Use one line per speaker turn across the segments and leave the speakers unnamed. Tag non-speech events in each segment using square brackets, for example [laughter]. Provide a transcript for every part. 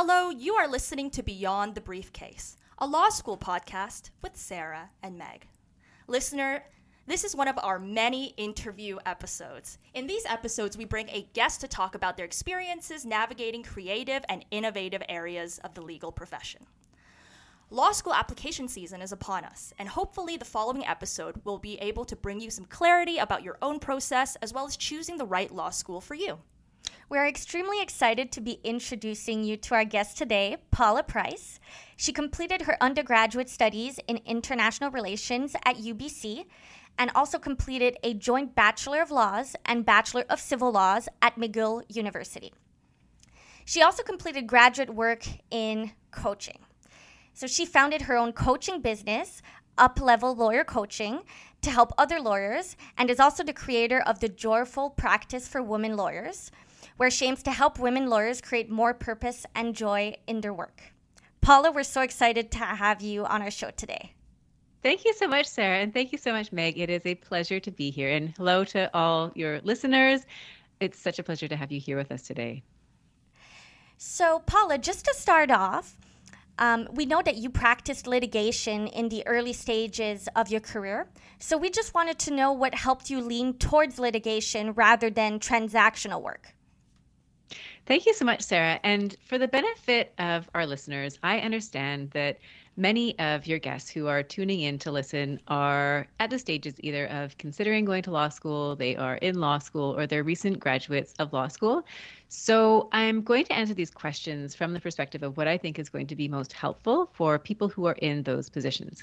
Hello, you are listening to Beyond the Briefcase, a law school podcast with Sarah and Meg. Listener, this is one of our many interview episodes. In these episodes, we bring a guest to talk about their experiences navigating creative and innovative areas of the legal profession. Law school application season is upon us, and hopefully, the following episode will be able to bring you some clarity about your own process as well as choosing the right law school for you.
We're extremely excited to be introducing you to our guest today, Paula Price. She completed her undergraduate studies in international relations at UBC and also completed a joint Bachelor of Laws and Bachelor of Civil Laws at McGill University. She also completed graduate work in coaching. So she founded her own coaching business, Uplevel Lawyer Coaching, to help other lawyers and is also the creator of the Joyful Practice for Women Lawyers where she aims to help women lawyers create more purpose and joy in their work. Paula, we're so excited to have you on our show today.
Thank you so much, Sarah, and thank you so much, Meg. It is a pleasure to be here. And hello to all your listeners. It's such a pleasure to have you here with us today.
So, Paula, just to start off, um, we know that you practiced litigation in the early stages of your career. So, we just wanted to know what helped you lean towards litigation rather than transactional work.
Thank you so much, Sarah. And for the benefit of our listeners, I understand that many of your guests who are tuning in to listen are at the stages either of considering going to law school, they are in law school, or they're recent graduates of law school. So I'm going to answer these questions from the perspective of what I think is going to be most helpful for people who are in those positions.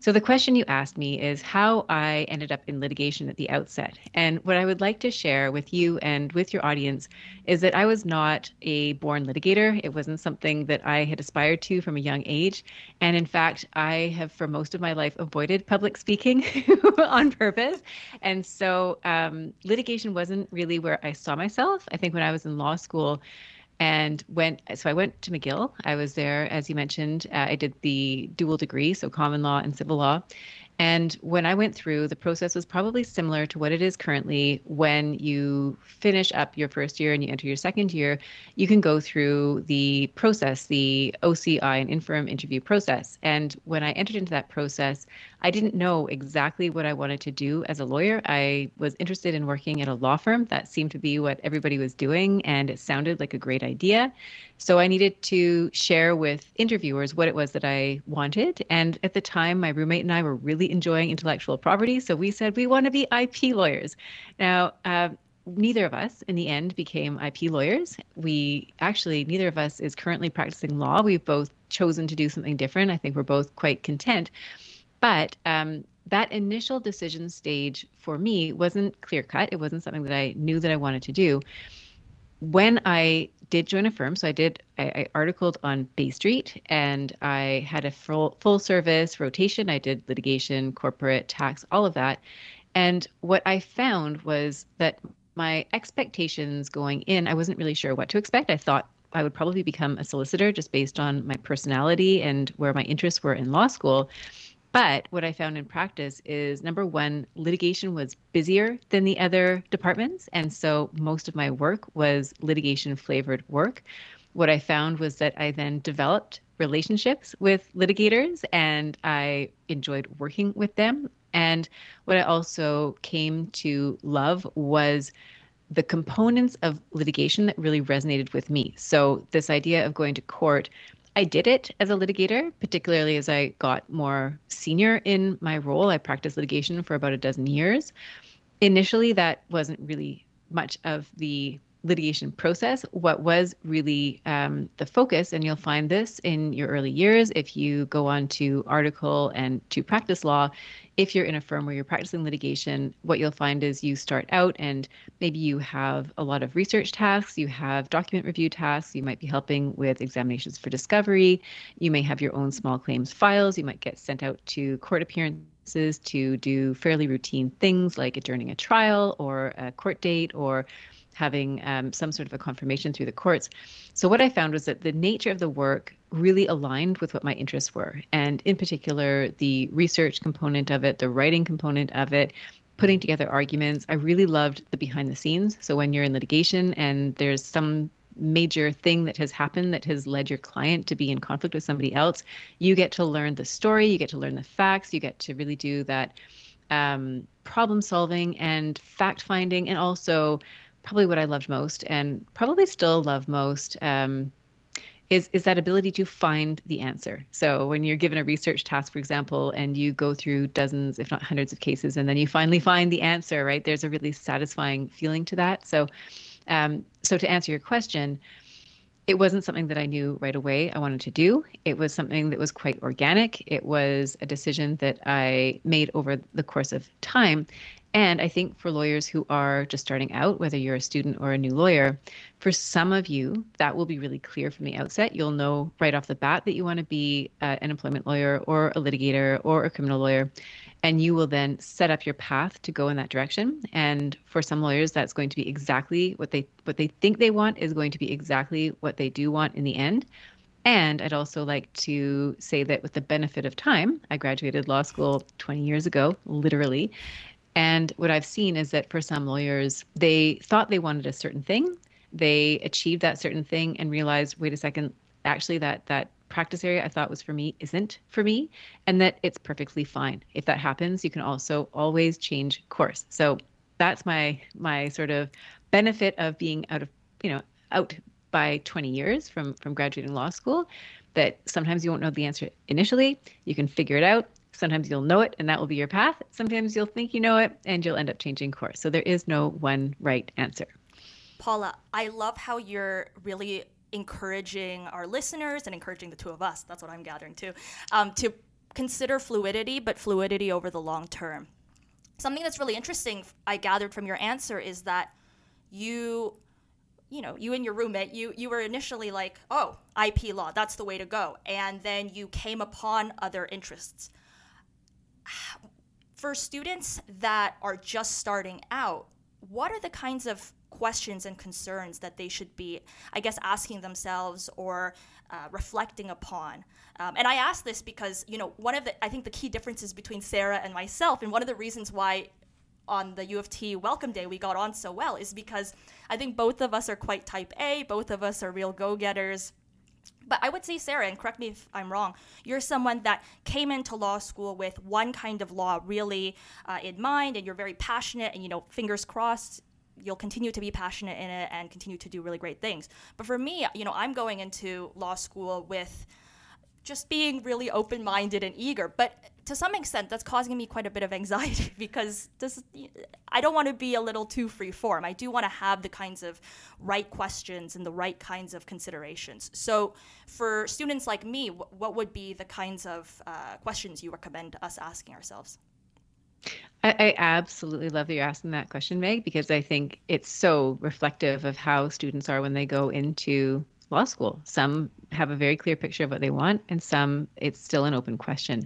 So the question you asked me is how I ended up in litigation at the outset. And what I would like to share with you and with your audience is that I was not a born litigator. It wasn't something that I had aspired to from a young age. And in fact, I have for most of my life avoided public speaking [laughs] on purpose. And so um, litigation wasn't really where I saw myself. I think when I was in law school and went so i went to mcgill i was there as you mentioned uh, i did the dual degree so common law and civil law and when I went through, the process was probably similar to what it is currently when you finish up your first year and you enter your second year. You can go through the process, the OCI and in-firm interview process. And when I entered into that process, I didn't know exactly what I wanted to do as a lawyer. I was interested in working at a law firm. That seemed to be what everybody was doing, and it sounded like a great idea. So I needed to share with interviewers what it was that I wanted. And at the time, my roommate and I were really enjoying intellectual property. So we said we want to be IP lawyers. Now, uh, neither of us in the end became IP lawyers. We actually, neither of us is currently practicing law. We've both chosen to do something different. I think we're both quite content. But um, that initial decision stage for me wasn't clear cut. It wasn't something that I knew that I wanted to do. When I did join a firm, so I did. I, I articled on Bay Street, and I had a full full service rotation. I did litigation, corporate tax, all of that. And what I found was that my expectations going in, I wasn't really sure what to expect. I thought I would probably become a solicitor just based on my personality and where my interests were in law school. But what I found in practice is number one, litigation was busier than the other departments. And so most of my work was litigation flavored work. What I found was that I then developed relationships with litigators and I enjoyed working with them. And what I also came to love was the components of litigation that really resonated with me. So, this idea of going to court I did it as a litigator, particularly as I got more senior in my role. I practiced litigation for about a dozen years. Initially, that wasn't really much of the litigation process. What was really um, the focus, and you'll find this in your early years if you go on to article and to practice law, if you're in a firm where you're practicing litigation, what you'll find is you start out and maybe you have a lot of research tasks, you have document review tasks, you might be helping with examinations for discovery, you may have your own small claims files, you might get sent out to court appearances to do fairly routine things like adjourning a trial or a court date or having um, some sort of a confirmation through the courts. So, what I found was that the nature of the work really aligned with what my interests were. And in particular, the research component of it, the writing component of it, putting together arguments. I really loved the behind the scenes. So, when you're in litigation and there's some major thing that has happened that has led your client to be in conflict with somebody else. You get to learn the story, you get to learn the facts, you get to really do that um, problem solving and fact finding, and also probably what I loved most and probably still love most. Um, is is that ability to find the answer. So when you're given a research task, for example, and you go through dozens, if not hundreds, of cases, and then you finally find the answer, right? There's a really satisfying feeling to that. So, um, so to answer your question, it wasn't something that I knew right away I wanted to do. It was something that was quite organic. It was a decision that I made over the course of time. And I think for lawyers who are just starting out, whether you're a student or a new lawyer, for some of you, that will be really clear from the outset. You'll know right off the bat that you want to be uh, an employment lawyer or a litigator or a criminal lawyer. And you will then set up your path to go in that direction. And for some lawyers, that's going to be exactly what they what they think they want is going to be exactly what they do want in the end. And I'd also like to say that with the benefit of time, I graduated law school 20 years ago, literally. And what I've seen is that for some lawyers, they thought they wanted a certain thing. They achieved that certain thing and realized, wait a second, actually that that practice area I thought was for me isn't for me, and that it's perfectly fine. If that happens, you can also always change course. So that's my my sort of benefit of being out of you know out by 20 years from from graduating law school that sometimes you won't know the answer initially you can figure it out Sometimes you'll know it and that will be your path. Sometimes you'll think you know it and you'll end up changing course. So there is no one right answer.
Paula, I love how you're really encouraging our listeners and encouraging the two of us, that's what I'm gathering too, um, to consider fluidity, but fluidity over the long term. Something that's really interesting, I gathered from your answer, is that you you know, you and your roommate, you you were initially like, oh, IP law, that's the way to go, and then you came upon other interests for students that are just starting out, what are the kinds of questions and concerns that they should be, I guess, asking themselves or uh, reflecting upon? Um, and I ask this because, you know, one of the, I think the key differences between Sarah and myself, and one of the reasons why on the U of T welcome day we got on so well is because I think both of us are quite type A, both of us are real go getters. But I would say, Sarah, and correct me if I'm wrong, you're someone that came into law school with one kind of law really uh, in mind, and you're very passionate, and you know, fingers crossed, you'll continue to be passionate in it and continue to do really great things. But for me, you know, I'm going into law school with just being really open minded and eager. But to some extent, that's causing me quite a bit of anxiety [laughs] because this, I don't want to be a little too free form. I do want to have the kinds of right questions and the right kinds of considerations. So, for students like me, what would be the kinds of uh, questions you recommend us asking ourselves?
I, I, absolutely love that you're asking that question, Meg, because I think it's so reflective of how students are when they go into law school. Some have a very clear picture of what they want, and some it's still an open question.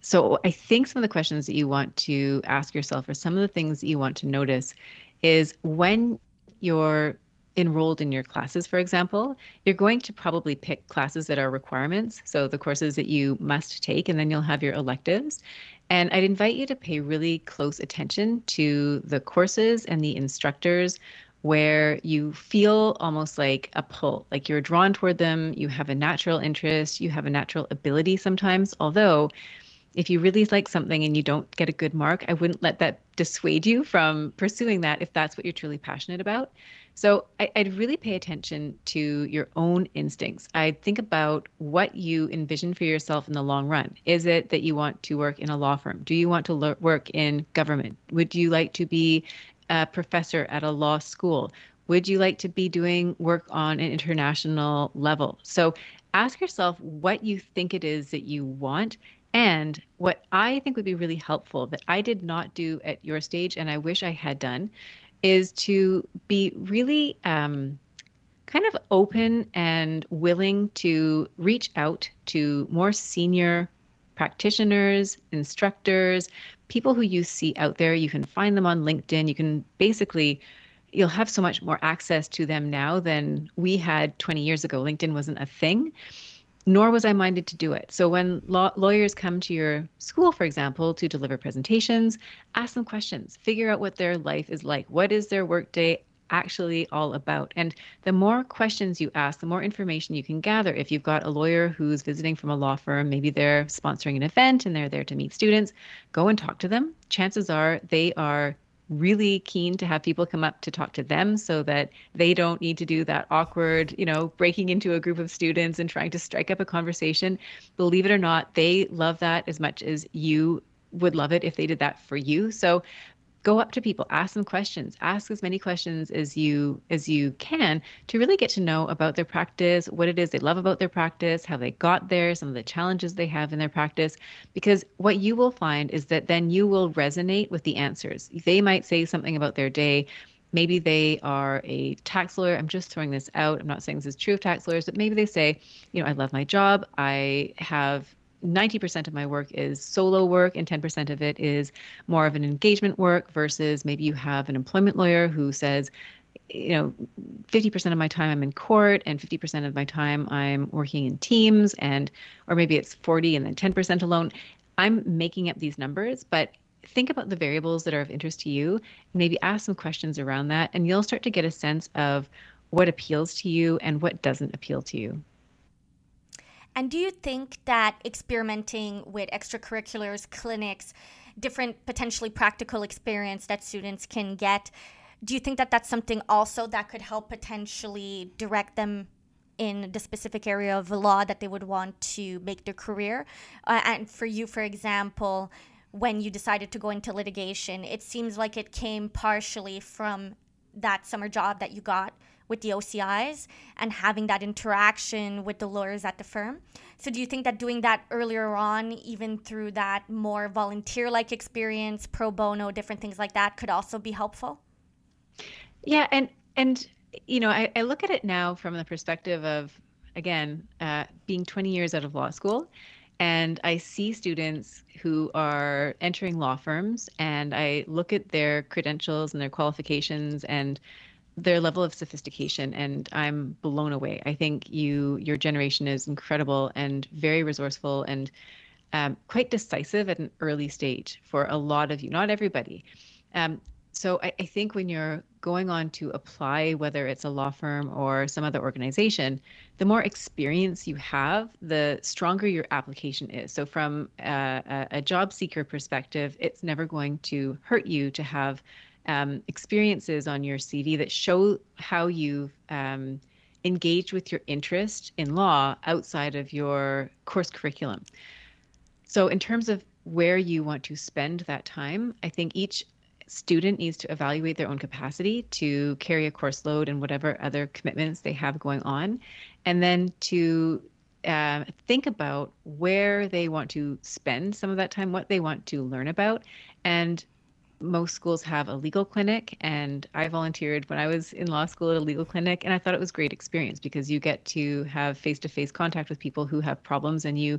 So I think some of the questions that you want to ask yourself, or some of the things that you want to notice, is when you're enrolled in your classes, for example, you're going to probably pick classes that are requirements. So the courses that you must take, and then you'll have your electives. And I'd invite you to pay really close attention to the courses and the instructors where you feel almost like a pull, like you're drawn toward them, you have a natural interest, you have a natural ability sometimes. Although, if you really like something and you don't get a good mark, I wouldn't let that dissuade you from pursuing that if that's what you're truly passionate about. So I, would really pay attention to your own instincts. I'd think about what you envision for yourself in the long run. Is it that you want to work in a law firm? Do you want to work in government? Would you like to be a professor at a law school? Would you like to be doing work on an international level? So ask yourself what you think it is that you want. And what I think would be really helpful that I did not do at your stage, and I wish I had done, is to be really um, kind of open and willing to reach out to more senior practitioners, instructors, people who you see out there. You can find them on LinkedIn. You can basically you'll have so much more access to them now than we had 20 years ago. LinkedIn wasn't a thing, nor was I minded to do it. So when law- lawyers come to your school, for example, to deliver presentations, ask them questions, figure out what their life is like. What is their workday actually all about. And the more questions you ask, the more information you can gather. If you've got a lawyer who's visiting from a law firm, maybe they're sponsoring an event and they're there to meet students, go and talk to them. Chances are they are really keen to have people come up to talk to them so that they don't need to do that awkward, you know, breaking into a group of students and trying to strike up a conversation. Believe it or not, they love that as much as you would love it if they did that for you. So go up to people ask them questions ask as many questions as you as you can to really get to know about their practice what it is they love about their practice how they got there some of the challenges they have in their practice. Because what you will find is that then you will resonate with the answers. They might say something about their day. Maybe they are a tax lawyer. I'm just throwing this out. I'm not saying this is true of tax lawyers but maybe they say you know i love my job. I have 90% of my work is solo work and 10% of it is more of an engagement work versus maybe you have an employment lawyer who says you know 50% of my time i'm in court and 50% of my time i'm working in teams and or maybe it's 40 and then 10% alone. I'm making up these numbers but think about the variables that are of interest to you. Maybe ask some questions around that and you'll start to get a sense of what appeals to you and what doesn't appeal to you
and do you think that experimenting with extracurriculars, clinics, different potentially practical experience that students can get, do you think that that's something also that could help potentially direct them in the specific area of law that they would want to make their career? Uh, and for you, for example, when you decided to go into litigation, it seems like it came partially from that summer job that you got with the OCIs and having that interaction with the lawyers at the firm. So, do you think that doing that earlier on, even through that more volunteer like experience, pro bono, different things like that, could also be helpful?
Yeah, and and you know, I, I look at it now from the perspective of again uh, being 20 years out of law school and I see students who are entering law firms and I look at their credentials and their qualifications and their level of sophistication and i'm blown away. I think you your generation is incredible and very resourceful and um, quite decisive at an early stage for a lot of you not everybody. Um, so I, I think when you're going on to apply whether it's a law firm or some other organization the more experience you have the stronger your application is. So from a, a job seeker perspective it's never going to hurt you to have um, experiences on your CV that show how you've um, engaged with your interest in law outside of your course curriculum. So, in terms of where you want to spend that time, I think each student needs to evaluate their own capacity to carry a course load and whatever other commitments they have going on, and then to uh, think about where they want to spend some of that time, what they want to learn about, and most schools have a legal clinic and i volunteered when i was in law school at a legal clinic and i thought it was great experience because you get to have face-to-face contact with people who have problems and you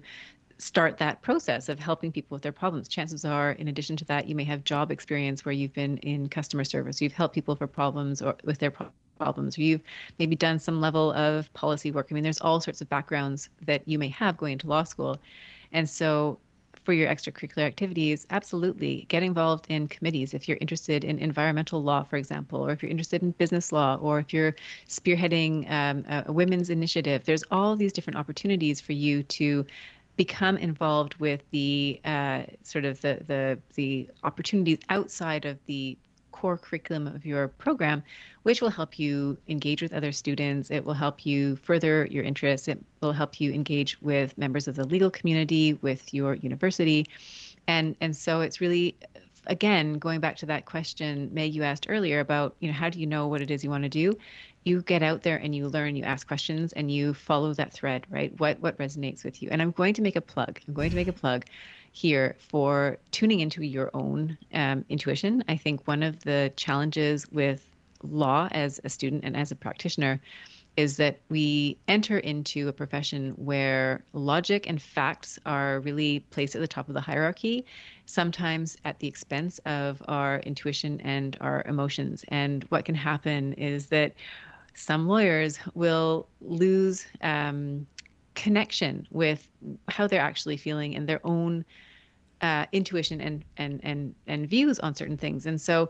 start that process of helping people with their problems. Chances are in addition to that you may have job experience where you've been in customer service. You've helped people for problems or with their problems or you've maybe done some level of policy work. I mean there's all sorts of backgrounds that you may have going into law school. And so for your extracurricular activities, absolutely get involved in committees if you're interested in environmental law, for example, or if you're interested in business law, or if you're spearheading um, a, women's initiative. There's all these different opportunities for you to become involved with the uh, sort of the the the opportunities outside of the core curriculum of your program, which will help you engage with other students. It will help you further your interests. It will help you engage with members of the legal community, with your university. And, and so it's really again going back to that question may you asked earlier about you know how do you know what it is you want to do you get out there and you learn you ask questions and you follow that thread right what what resonates with you and i'm going to make a plug i'm going to make a plug here for tuning into your own um, intuition. I think one of the challenges with law as a student and as a practitioner is that we enter into a profession where logic and facts are really placed at the top of the hierarchy, sometimes at the expense of our intuition and our emotions. And what can happen is that some lawyers will lose um, connection with how they're actually feeling and their own uh, intuition and and and and views on certain things. And so,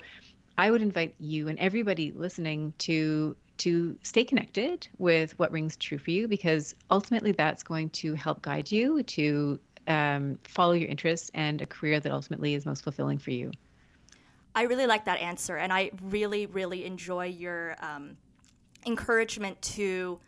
I would invite you and everybody listening to to stay connected with what rings true for you because ultimately that's going to help guide you to um, follow your interests and a career that ultimately is most fulfilling for you.
I really like that answer, and I really, really enjoy your um, encouragement to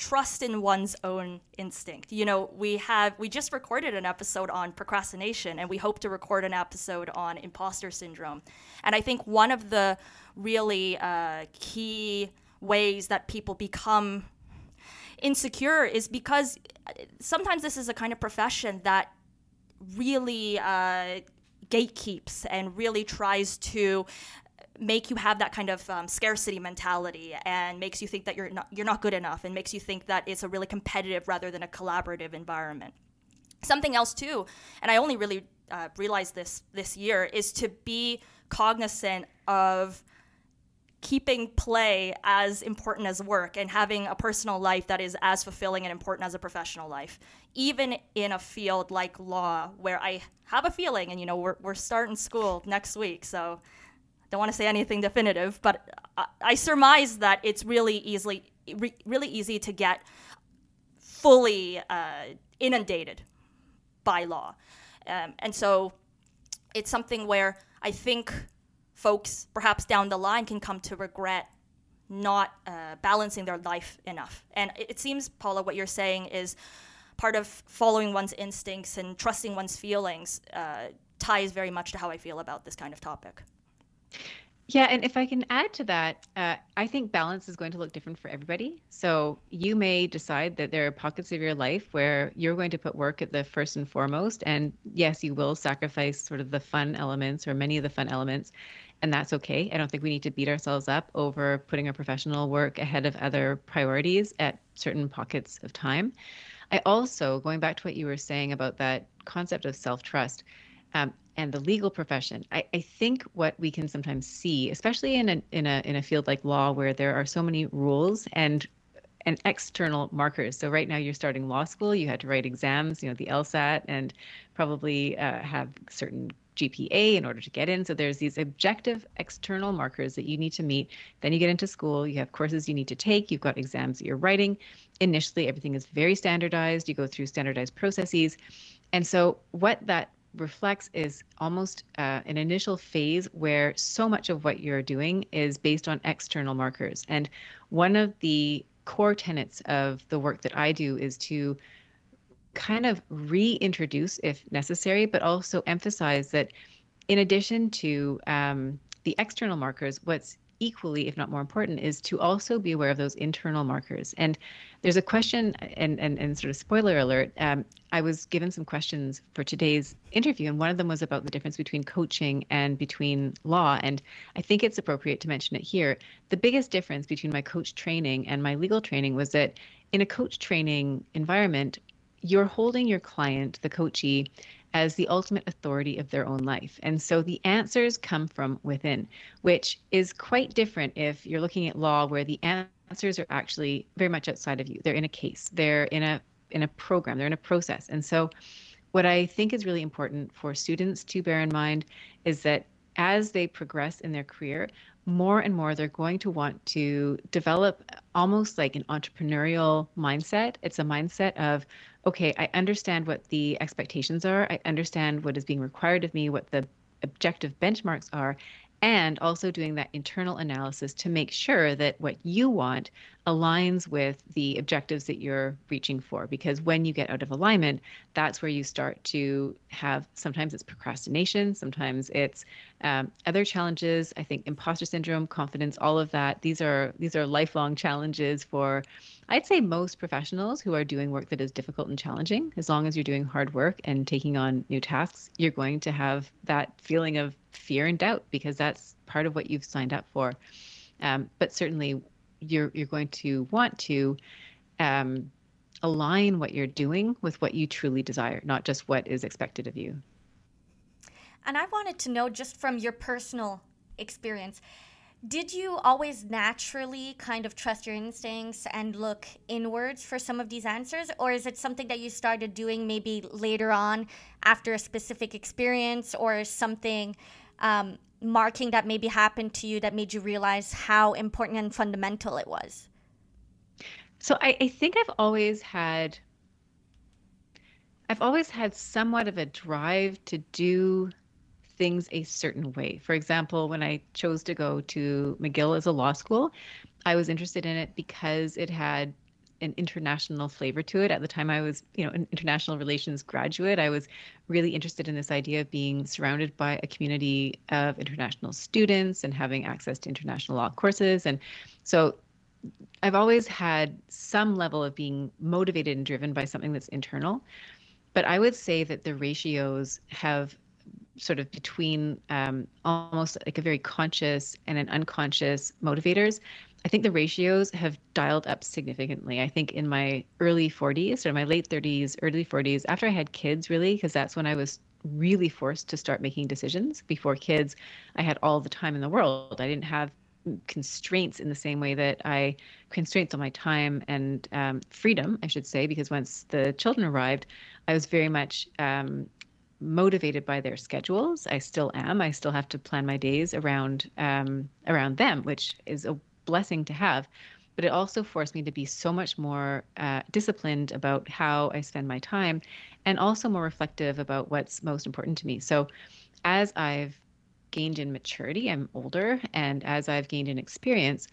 trust in one's own instinct. You know, we have we just recorded an episode on procrastination and we hope to record an episode on imposter syndrome. And I think one of the really uh, key ways that people become insecure is because sometimes this is a kind of profession that really uh, gatekeeps and really tries to make you have that kind of um, scarcity mentality and makes you think that you're not you're not good enough and makes you think that it's a really competitive rather than a collaborative environment. Something else too, and I only really uh, realized this this year is to be cognizant of keeping play as important as work and having a personal life that is as fulfilling and important as a professional life even in a field like law where i have a feeling and you know we're, we're starting school next week so don't want to say anything definitive, but I, I surmise that it's really easily re, really easy to get fully uh, inundated by law, um, and so it's something where I think folks perhaps down the line can come to regret not uh, balancing their life enough. And it, it seems, Paula, what you're saying is part of following one's instincts and trusting one's feelings uh, ties very much to how I feel about this kind of topic.
Yeah, and if I can add to that, uh, I think balance is going to look different for everybody. So you may decide that there are pockets of your life where you're going to put work at the first and foremost. And yes, you will sacrifice sort of the fun elements or many of the fun elements. And that's okay. I don't think we need to beat ourselves up over putting our professional work ahead of other priorities at certain pockets of time. I also, going back to what you were saying about that concept of self trust, um, and the legal profession. I, I think what we can sometimes see, especially in a in a in a field like law where there are so many rules and and external markers. So right now you're starting law school, you had to write exams, you know, the LSAT, and probably uh, have certain GPA in order to get in. So there's these objective external markers that you need to meet. Then you get into school, you have courses you need to take, you've got exams that you're writing. Initially, everything is very standardized. You go through standardized processes. And so what that reflects is almost uh, an initial phase where so much of what you're doing is based on external markers. And one of the core tenets of the work that I do is to kind of reintroduce, if necessary, but also emphasize that in addition to um, the external markers, what's equally, if not more important, is to also be aware of those internal markers. And there's a question, and, and, and sort of spoiler alert, um, I was given some questions for today's interview, and one of them was about the difference between coaching and between law. And I think it's appropriate to mention it here. The biggest difference between my coach training and my legal training was that in a coach training environment, you're holding your client, the coachee, as the ultimate authority of their own life. And so the answers come from within, which is quite different if you're looking at law where the answers are actually very much outside of you. They're in a case, they're in a in a program, they're in a process. And so what I think is really important for students to bear in mind is that as they progress in their career, more and more they're going to want to develop almost like an entrepreneurial mindset. It's a mindset of okay, I understand what the expectations are. I understand what is being required of me, what the objective benchmarks are, and also doing that internal analysis to make sure that what you want aligns with the objectives that you're reaching for. Because when you get out of alignment, that's where you start to have sometimes it's procrastination, sometimes it's um, other challenges. I think imposter syndrome, confidence, all of that. These are these are lifelong challenges for, I'd say, most professionals who are doing work that is difficult and challenging. As long as you're doing hard work and taking on new tasks, you're going to have that feeling of fear and doubt because that's part of what you've signed up for. Um, but certainly, you're you're going to want to um, align what you're doing with what you truly desire, not just what is expected of you.
And I wanted to know, just from your personal experience, did you always naturally kind of trust your instincts and look inwards for some of these answers? Or is it something that you started doing maybe later on after a specific experience or something um, marking that maybe happened to you that made you realize how important and fundamental it was?
So I, I think I've always had I've always had somewhat of a drive to do things a certain way. For example, when I chose to go to McGill as a law school, I was interested in it because it had an international flavor to it. At the time I was, you know, an international relations graduate, I was really interested in this idea of being surrounded by a community of international students and having access to international law courses. And so I've always had some level of being motivated and driven by something that's internal. But I would say that the ratios have sort of between um, almost like a very conscious and an unconscious motivators. I think the ratios have dialed up significantly. I think in my early 40s or my late 30s, early 40s, after I had kids, really, because that's when I was really forced to start making decisions. Before kids, I had all the time in the world. I didn't have constraints in the same way that I constraints on my time and um, freedom, I should say, because once the children arrived, I was very much um, motivated by their schedules. I still am. I still have to plan my days around um, around them, which is a blessing to have. But it also forced me to be so much more uh, disciplined about how I spend my time, and also more reflective about what's most important to me. So, as I've gained in maturity, I'm older, and as I've gained in experience,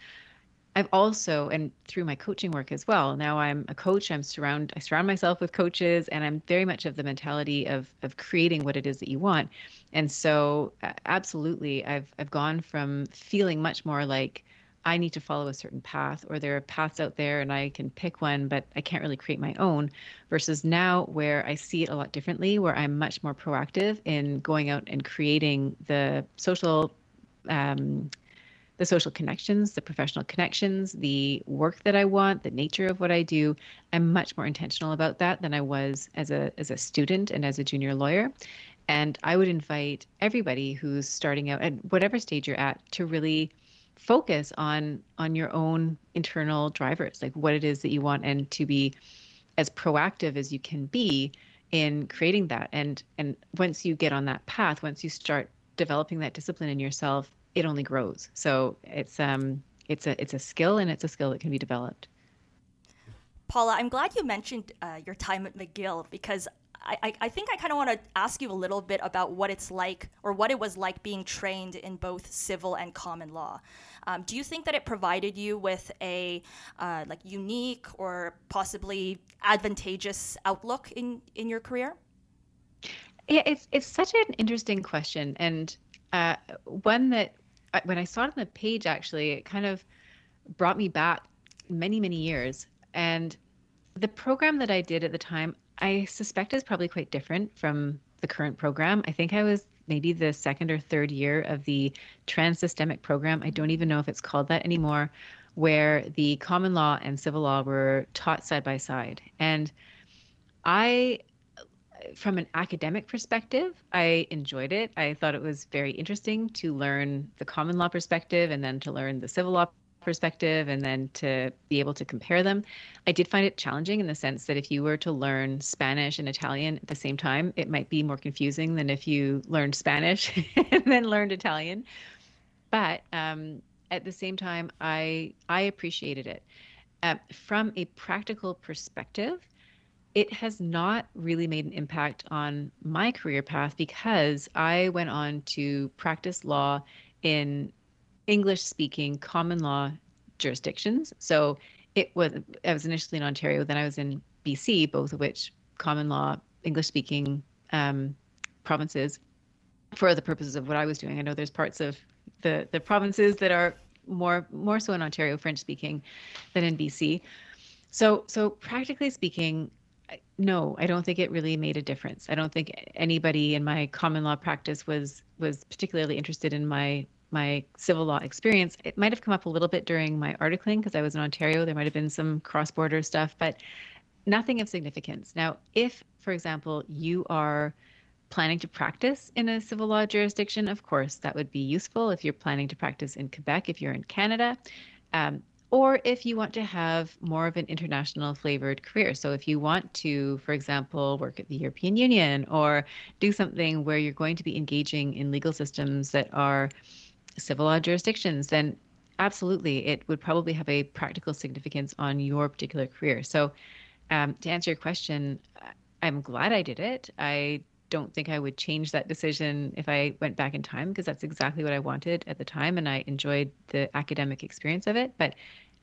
I've also, and through my coaching work as well, now I'm a coach. I'm surround I surround myself with coaches, and I'm very much of the mentality of of creating what it is that you want. And so, absolutely, I've I've gone from feeling much more like I need to follow a certain path, or there are paths out there, and I can pick one, but I can't really create my own. Versus now, where I see it a lot differently, where I'm much more proactive in going out and creating the social. Um, the social connections, the professional connections, the work that I want, the nature of what I do. I'm much more intentional about that than I was as a as a student and as a junior lawyer. And I would invite everybody who's starting out at whatever stage you're at to really focus on on your own internal drivers, like what it is that you want and to be as proactive as you can be in creating that. And and once you get on that path, once you start developing that discipline in yourself, it only grows. So it's um it's a it's a skill and it's a skill that can be developed.
Paula, I'm glad you mentioned uh, your time at McGill because I, I think I kind of want to ask you a little bit about what it's like or what it was like being trained in both civil and common law. Um, do you think that it provided you with a uh, like unique or possibly advantageous outlook in, in your career?
Yeah, it's it's such an interesting question and uh, one that when I saw it on the page, actually, it kind of brought me back many, many years. And the program that I did at the time, I suspect is probably quite different from the current program. I think I was maybe the second or third year of the trans-systemic program. I don't even know if it's called that anymore, where the common law and civil law were taught side by side. And I from an academic perspective, I enjoyed it. I thought it was very interesting to learn the common law perspective and then to learn the civil law perspective and then to be able to compare them. I did find it challenging in the sense that if you were to learn Spanish and Italian at the same time, it might be more confusing than if you learned Spanish [laughs] and then learned Italian. But um, at the same time, I I appreciated it. Uh, from a practical perspective, it has not really made an impact on my career path because I went on to practice law in English speaking common law jurisdictions. So it was I was initially in Ontario, then I was in BC, both of which common law English speaking um, provinces for the purposes of what I was doing. I know there's parts of the the provinces that are more more so in Ontario French speaking than in BC. So so practically speaking, no, I don't think it really made a difference. I don't think anybody in my common law practice was was particularly interested in my my civil law experience. It might have come up a little bit during my articling because I was in Ontario. There might have been some cross border stuff, but nothing of significance. Now, if, for example, you are planning to practice in a civil law jurisdiction, of course, that would be useful if you're planning to practice in Quebec, if you're in Canada. Um, or if you want to have more of an international flavored career. So, if you want to, for example, work at the European Union or do something where you're going to be engaging in legal systems that are civil law jurisdictions, then absolutely it would probably have a practical significance on your particular career. So, um, to answer your question, I'm glad I did it. I don't think I would change that decision if I went back in time because that's exactly what I wanted at the time and I enjoyed the academic experience of it. But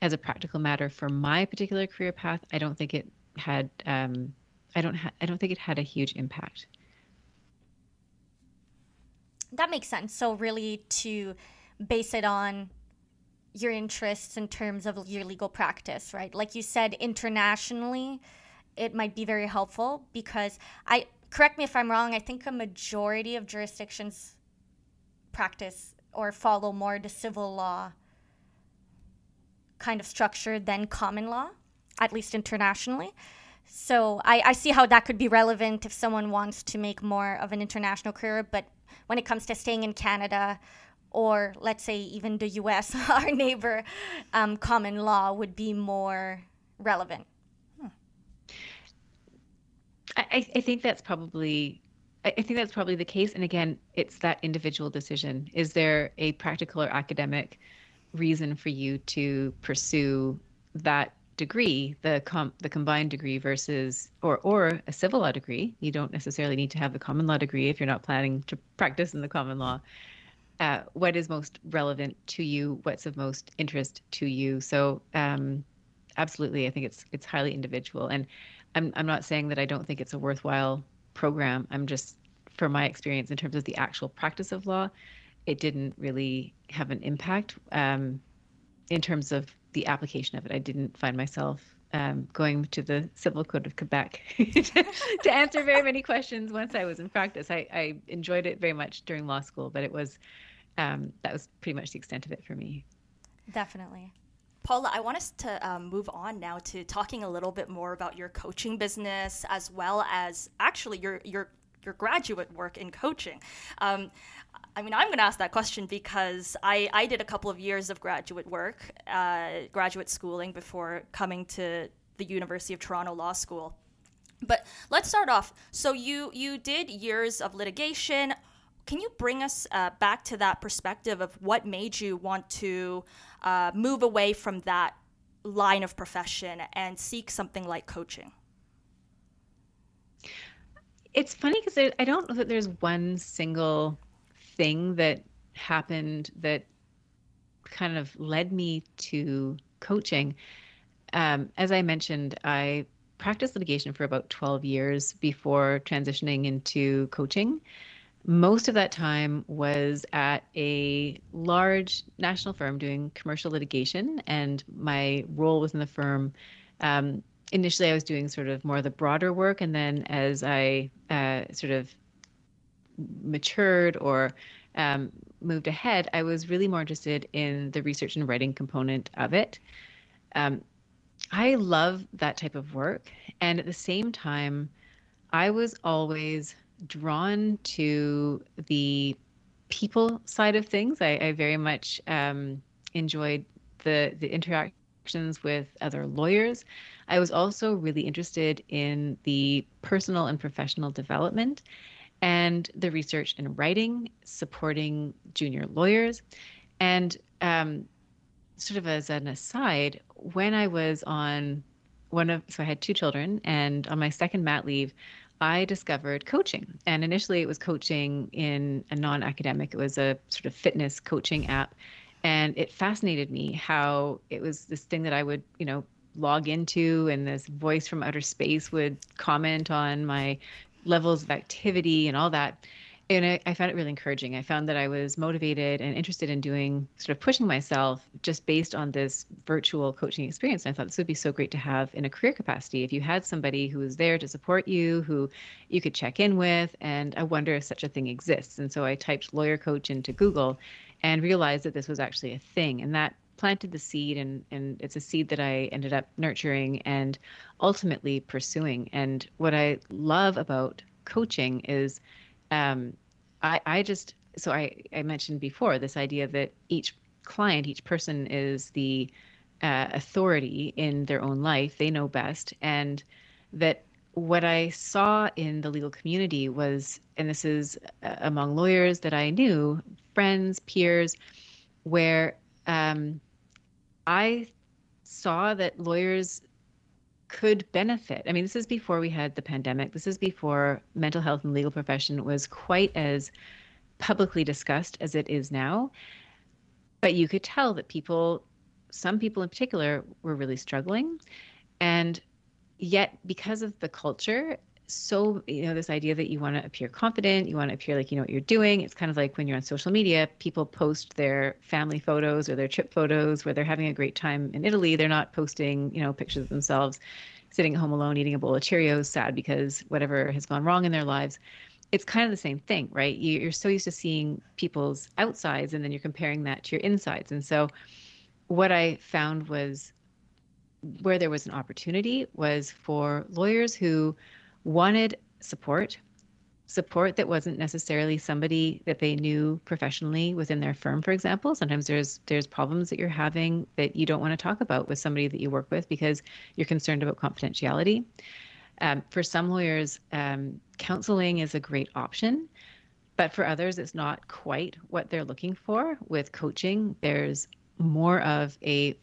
as a practical matter for my particular career path, I don't think it had um, I don't ha- I don't think it had a huge impact.
That makes sense. So really to base it on your interests in terms of your legal practice, right? Like you said internationally, it might be very helpful because I correct me if I'm wrong, I think a majority of jurisdictions practice or follow more the civil law kind of structure than common law, at least internationally. So I, I see how that could be relevant if someone wants to make more of an international career. But when it comes to staying in Canada, or let's say even the US, [laughs] our neighbor, um, common law would be more relevant.
I, I think that's probably I think that's probably the case. And again, it's that individual decision. Is there a practical or academic reason for you to pursue that degree, the com- the combined degree versus or or a civil law degree? You don't necessarily need to have the common law degree if you're not planning to practice in the common law. Uh, what is most relevant to you? What's of most interest to you? So, um, absolutely, I think it's it's highly individual and I'm I'm not saying that I don't think it's a worthwhile program. I'm just from my experience in terms of the actual practice of law, it didn't really have an impact um, in terms of the application of it. I didn't find myself um, going to the Civil Code of Quebec [laughs] to answer very many questions once I was in practice. I, I enjoyed it very much during law school, but it was um, that was pretty much the extent of it for me.
Definitely.
Paula, I want us to um, move on now to talking a little bit more about your coaching business as well as actually your your your graduate work in coaching. Um, I mean, I'm going to ask that question because I, I did a couple of years of graduate work, uh, graduate schooling before coming to the University of Toronto Law School. But let's start off. So you you did years of litigation. Can you bring us uh, back to that perspective of what made you want to uh, move away from that line of profession and seek something like coaching?
It's funny because I don't know that there's one single thing that happened that kind of led me to coaching. Um, as I mentioned, I practiced litigation for about 12 years before transitioning into coaching most of that time was at a large national firm doing commercial litigation, and my role within the firm. Um, initially, I was doing sort of more of the broader work, and then as I uh, sort of matured or um, moved ahead, I was really more interested in the research and writing component of it. Um, I love that type of work, and at the same time, I was always drawn to the people side of things. I, I very much um, enjoyed the the with other lawyers. I was also really interested in the personal and professional development and the research and writing supporting junior lawyers. And um, sort of as an aside, when I was on one of, so I had two children, and on my second mat leave, I discovered coaching. And initially, it was coaching in a non academic, it was a sort of fitness coaching app. And it fascinated me how it was this thing that I would, you know, log into, and this voice from outer space would comment on my levels of activity and all that and I, I, found it really encouraging. I found that I was motivated and interested in doing sort of pushing myself just based on this virtual coaching experience. And I thought this would be so great to have in a career capacity. If you had somebody who was there to support you, who you could check in with, and I wonder if such a thing exists. And so I typed lawyer coach into Google and realized that this was actually a thing. And that planted the seed and and it's a seed that I ended up nurturing and ultimately pursuing. And what I love about coaching is um, I, I just so I, I mentioned before this idea that each client, each person is the uh, authority in their own life. They know best. And that what I saw in the legal community was, and this is uh, among lawyers that I knew, friends, peers, where um, I saw that lawyers could benefit. I mean, this is before we had the pandemic. This is before mental health and legal profession was quite as publicly discussed as it is now. But you could tell that people, some people in particular, were really struggling. And yet, because of the culture, so you know this idea that you want to appear confident you want to appear like you know what you're doing. It's kind of like when you're on social media people post their family photos or their trip photos where they're having a great time in italy. They're not posting you know pictures of themselves sitting at home alone eating a bowl of cheerios sad because whatever has gone wrong in their lives. It's kind of the same thing right? You're so used to seeing people's outsides and then you're comparing that to your insides. And so what i found was where there was an opportunity was for lawyers who wanted support, support that wasn't necessarily somebody that they knew professionally within their firm for example. Sometimes there's there's problems that you're having that you don't want to talk about with somebody that you work with because you're concerned about confidentiality. Um, for some lawyers um, counseling is a great option but for others it's not quite what they're looking for. With coaching there's more of a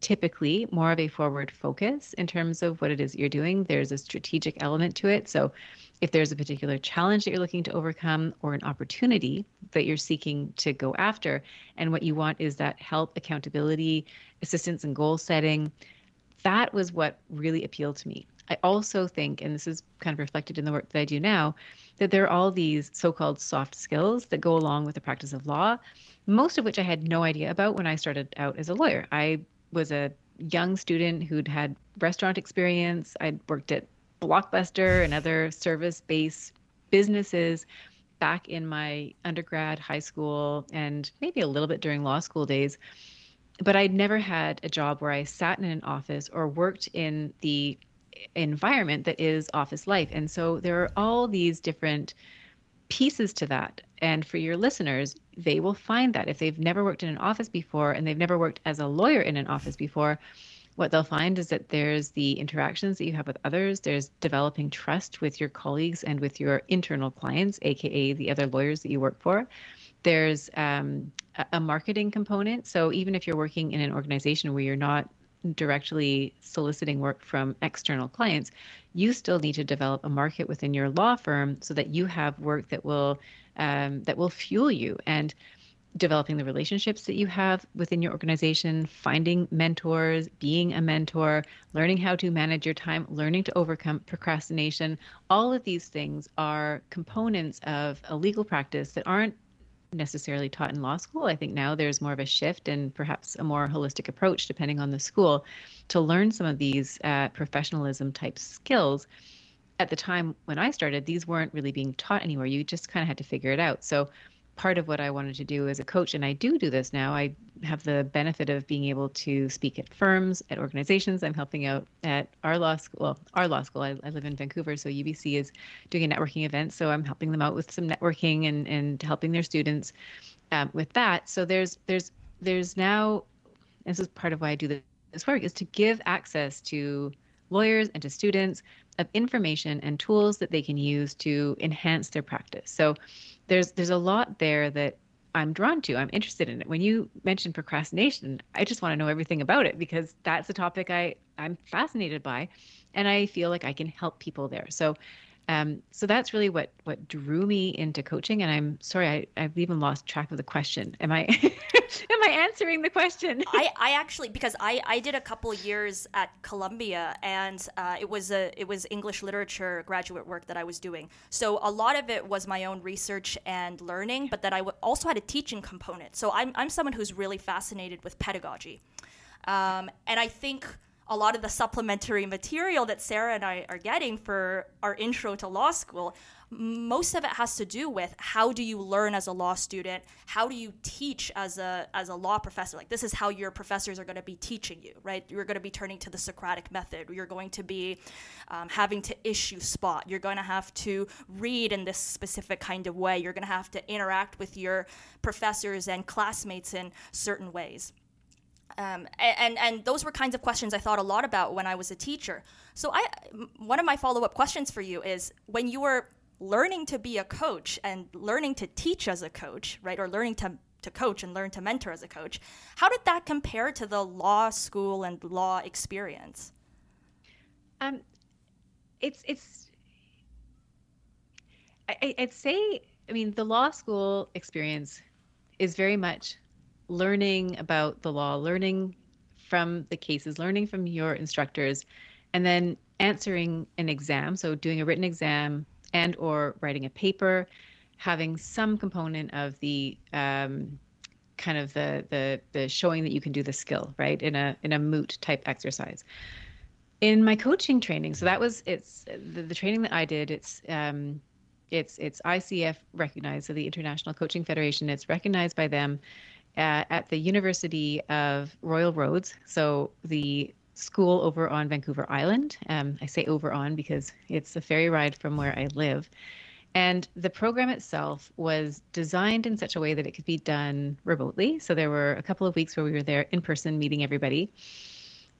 typically more of a forward focus in terms of what it is you're doing. There's a strategic element to it. So, if there's a particular challenge that you're looking to overcome or an opportunity that you're seeking to go after, and what you want is that help, accountability, assistance, and goal setting, that was what really appealed to me. I also think, and this is kind of reflected in the work that I do now, that there are all these so called soft skills that go along with the practice of law, most of which I had no idea about when I started out as a lawyer. I was a young student who'd had restaurant experience. I'd worked at Blockbuster and other service based businesses back in my undergrad, high school, and maybe a little bit during law school days. But I'd never had a job where I sat in an office or worked in the environment that is office life. And so there are all these different pieces to that. And for your listeners, they will find that if they've never worked in an office before and they've never worked as a lawyer in an office before, what they'll find is that there's the interactions that you have with others, there's developing trust with your colleagues and with your internal clients, aka the other lawyers that you work for. There's um, a marketing component. So even if you're working in an organization where you're not directly soliciting work from external clients, you still need to develop a market within your law firm so that you have work that will um, that will fuel you and developing the relationships that you have within your organization, finding mentors, being a mentor, learning how to manage your time, learning to overcome procrastination. All of these things are components of a legal practice that aren't necessarily taught in law school. I think now there's more of a shift and perhaps a more holistic approach, depending on the school, to learn some of these uh, professionalism type skills. At the time when I started, these weren't really being taught anywhere. You just kind of had to figure it out. So part of what I wanted to do as a coach, and I do do this now. I have the benefit of being able to speak at firms, at organizations. I'm helping out at our law school. Well, our law school. I, I live in Vancouver, so UBC is doing a networking event. So I'm helping them out with some networking and and helping their students um, with that. So there's there's there's now. This is part of why I do this work is to give access to lawyers and to students of information and tools that they can use to enhance their practice. So there's there's a lot there that I'm drawn to. I'm interested in it. When you mentioned procrastination, I just want to know everything about it because that's a topic I I'm fascinated by, and I feel like I can help people there. So um, so that's really what what drew me into coaching. And I'm sorry, I, I've even lost track of the question. Am I [laughs] am I answering the question? [laughs]
I, I actually because I, I did a couple years at Columbia and uh, it was a it was English literature graduate work that I was doing. So a lot of it was my own research and learning, but that I w- also had a teaching component. So I'm I'm someone who's really fascinated with pedagogy, um, and I think a lot of the supplementary material that Sarah and I are getting for our intro to law school, most of it has to do with how do you learn as a law student? How do you teach as a as a law professor? Like this is how your professors are going to be teaching you, right? You're going to be turning to the Socratic method. You're going to be um, having to issue spot. You're going to have to read in this specific kind of way. You're going to have to interact with your professors and classmates in certain ways. Um, and, and those were kinds of questions I thought a lot about when I was a teacher. So I, one of my follow-up questions for you is when you were learning to be a coach and learning to teach as a coach, right, or learning to to coach and learn to mentor as a coach, how did that compare to the law school and law experience?
Um, it's it's. I, I'd say, I mean, the law school experience is very much learning about the law, learning from the cases, learning from your instructors, and then answering an exam. So doing a written exam and or writing a paper, having some component of the um, kind of the the the showing that you can do the skill right in a in a moot type exercise in my coaching training so that was it's the, the training that i did it's um it's it's icf recognized so the international coaching federation it's recognized by them uh, at the university of royal roads so the school over on vancouver island um, i say over on because it's a ferry ride from where i live and the program itself was designed in such a way that it could be done remotely. So there were a couple of weeks where we were there in person meeting everybody.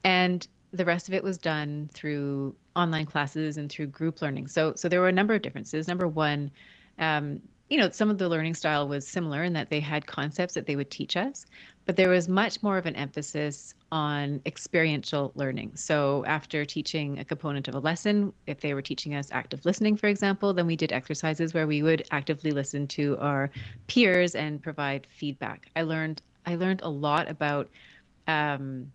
And the rest of it was done through online classes and through group learning. So so there were a number of differences. Number one, um, you know, some of the learning style was similar in that they had concepts that they would teach us, but there was much more of an emphasis on experiential learning. So after teaching a component of a lesson, if they were teaching us active listening, for example, then we did exercises where we would actively listen to our peers and provide feedback. I learned I learned a lot about um,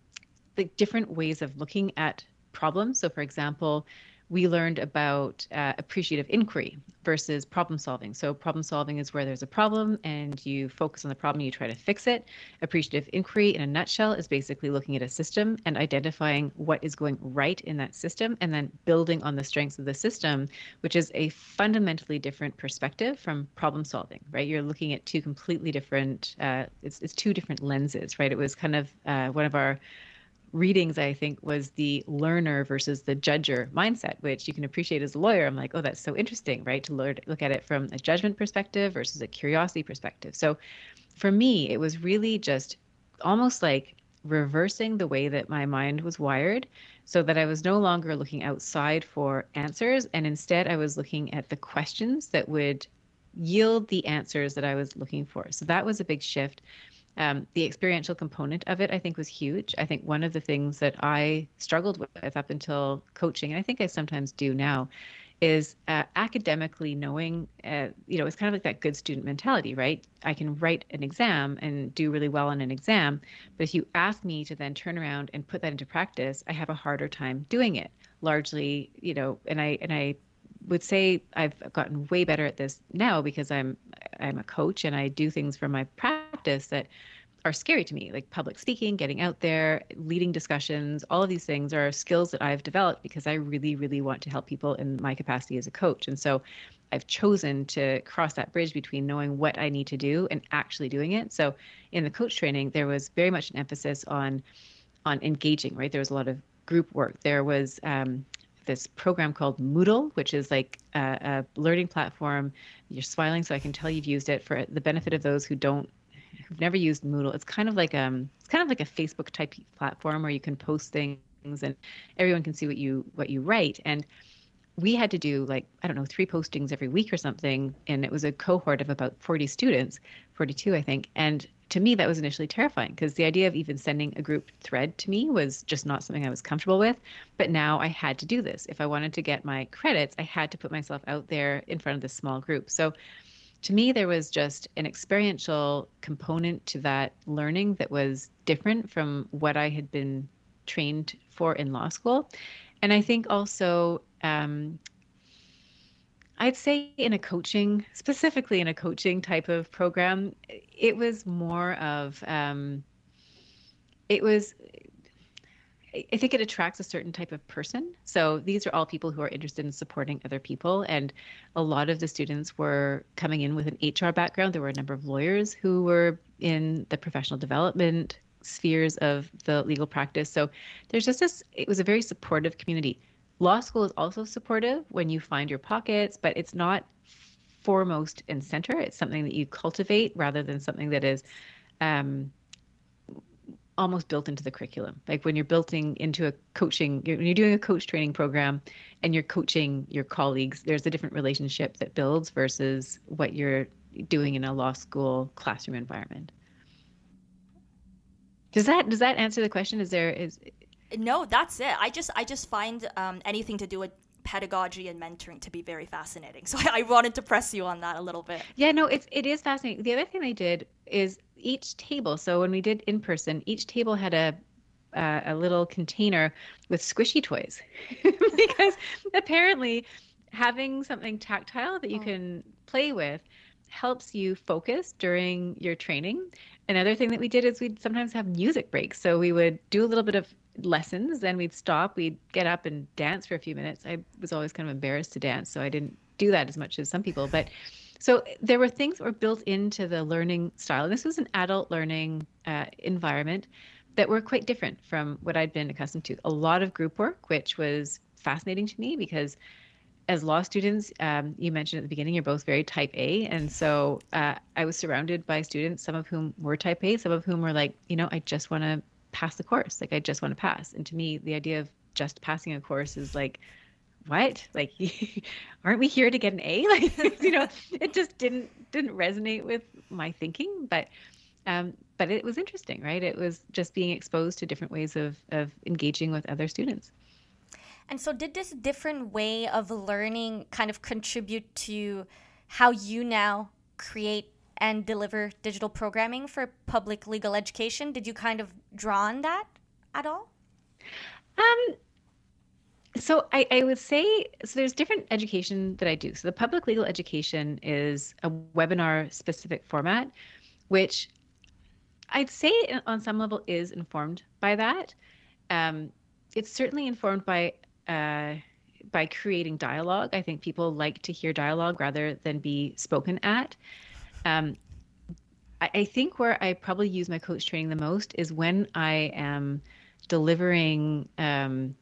the different ways of looking at problems. So, for example, we learned about uh, appreciative inquiry versus problem solving. So, problem solving is where there's a problem and you focus on the problem, you try to fix it. Appreciative inquiry, in a nutshell, is basically looking at a system and identifying what is going right in that system and then building on the strengths of the system, which is a fundamentally different perspective from problem solving, right? You're looking at two completely different, uh, it's, it's two different lenses, right? It was kind of uh, one of our readings, I think, was the learner versus the judger mindset, which you can appreciate as a lawyer. I'm like, oh, that's so interesting, right? To look at it from a judgment perspective versus a curiosity perspective. So for me, it was really just almost like reversing the way that my mind was wired so that I was no longer looking outside for answers. And instead, I was looking at the questions that would yield the answers that I was looking for. So that was a big shift. Um, the experiential component of it, I think, was huge. I think one of the things that I struggled with up until coaching, and I think I sometimes do now, is uh, academically knowing, uh, you know, it's kind of like that good student mentality, right? I can write an exam and do really well on an exam, but if you ask me to then turn around and put that into practice, I have a harder time doing it. Largely, you know, and I and I would say I've gotten way better at this now because I'm I'm a coach and I do things from my practice that are scary to me, like public speaking, getting out there, leading discussions. All of these things are skills that I've developed because I really, really want to help people in my capacity as a coach. And so I've chosen to cross that bridge between knowing what I need to do and actually doing it. So in the coach training, there was very much an emphasis on on engaging, right? There was a lot of group work. There was um, this program called Moodle, which is like a, a learning platform. You're smiling, so I can tell you've used it for the benefit of those who don't who've never used Moodle. It's kind of like um it's kind of like a Facebook type platform where you can post things and everyone can see what you what you write. And we had to do like i don't know three postings every week or something. And it was a cohort of about 40 students 42 i think. And to me that was initially terrifying because the idea of even sending a group thread to me was just not something i was comfortable with. But now i had to do this. If i wanted to get my credits i had to put myself out there in front of this small group. So to me there was just an experiential component to that learning that was different from what i had been trained for in law school. And i think also um, I'd say in a coaching, specifically in a coaching type of program, it was more of, um, it was, I think it attracts a certain type of person. So these are all people who are interested in supporting other people. And a lot of the students were coming in with an HR background. There were a number of lawyers who were in the professional development spheres of the legal practice. So there's just this, it was a very supportive community Law school is also supportive when you find your pockets, but it's not foremost and center. It's something that you cultivate rather than something that is um, almost built into the curriculum. Like when you're building into a coaching, when you're doing a coach training program and you're coaching your colleagues, there's a different relationship that builds versus what you're doing in a law school classroom environment. Does that does that answer the question? Is there is
no, that's it. I just I just find um, anything to do with pedagogy and mentoring to be very fascinating. [laughs] So I, I wanted to press you on that a little bit.
Yeah, no, it's it is fascinating. The other thing I did is each table. So when we did in person, each table had a uh, a little container with squishy toys [laughs] because [laughs] apparently having something tactile that you oh. can play with helps you focus during your training. Another thing that we did is we'd sometimes have music breaks. So we would do a little bit of lessons, then we'd stop, we'd get up and dance for a few minutes. I was always kind of embarrassed to dance, so I didn't do that as much as some people. But so there were things that were built into the learning style. And this was an adult learning uh, environment that were quite different from what I'd been accustomed to. A lot of group work, which was fascinating to me because as law students, um, you mentioned at the beginning, you're both very type A. And so uh, I was surrounded by students, some of whom were type A, some of whom were like, you know, I just want to pass the course. Like, I just want to pass. And to me, the idea of just passing a course is like, what? Like, [laughs] aren't we here to get an A? [laughs] Like, [laughs] you know, it just didn't didn't resonate with my thinking. But um, but it was interesting, right? It was just being exposed to different ways of of engaging with other students.
And so, did this different way of learning kind of contribute to how you now create and deliver digital programming for public legal education? Did you kind of draw on that at all?
Um, so I, I would say so there's different education that I do. So the public legal education is a webinar specific format, which I'd say on some level is informed by that. Um, it's certainly informed by uh, by creating dialogue. I think people like to hear dialogue rather than be spoken at. Um, I, I think where I probably use my coach training the most is when I am delivering um,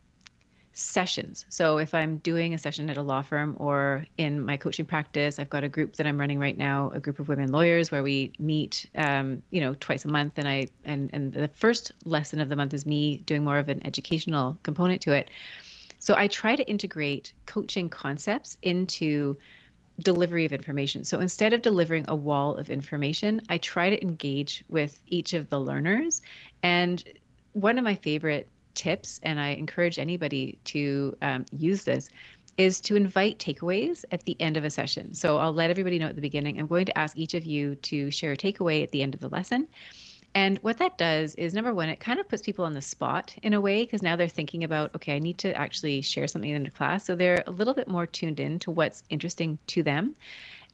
sessions. So if I'm doing a session at a law firm or in my coaching practice, I've got a group that I'm running right now, a group of women lawyers where we meet, um, you know, twice a month. And I and and the first lesson of the month is me doing more of an educational component to it. So I try to integrate coaching concepts into delivery of information. So instead of delivering a wall of information, I try to engage with each of the learners. And one of my favorite tips, and I encourage anybody to um, use this, is to invite takeaways at the end of a session. So I'll let everybody know at the beginning. I'm going to ask each of you to share a takeaway at the end of the lesson. And what that does is number one, it kind of puts people on the spot in a way because now they're thinking about, okay, I need to actually share something in a class. So they're a little bit more tuned in to what's interesting to them.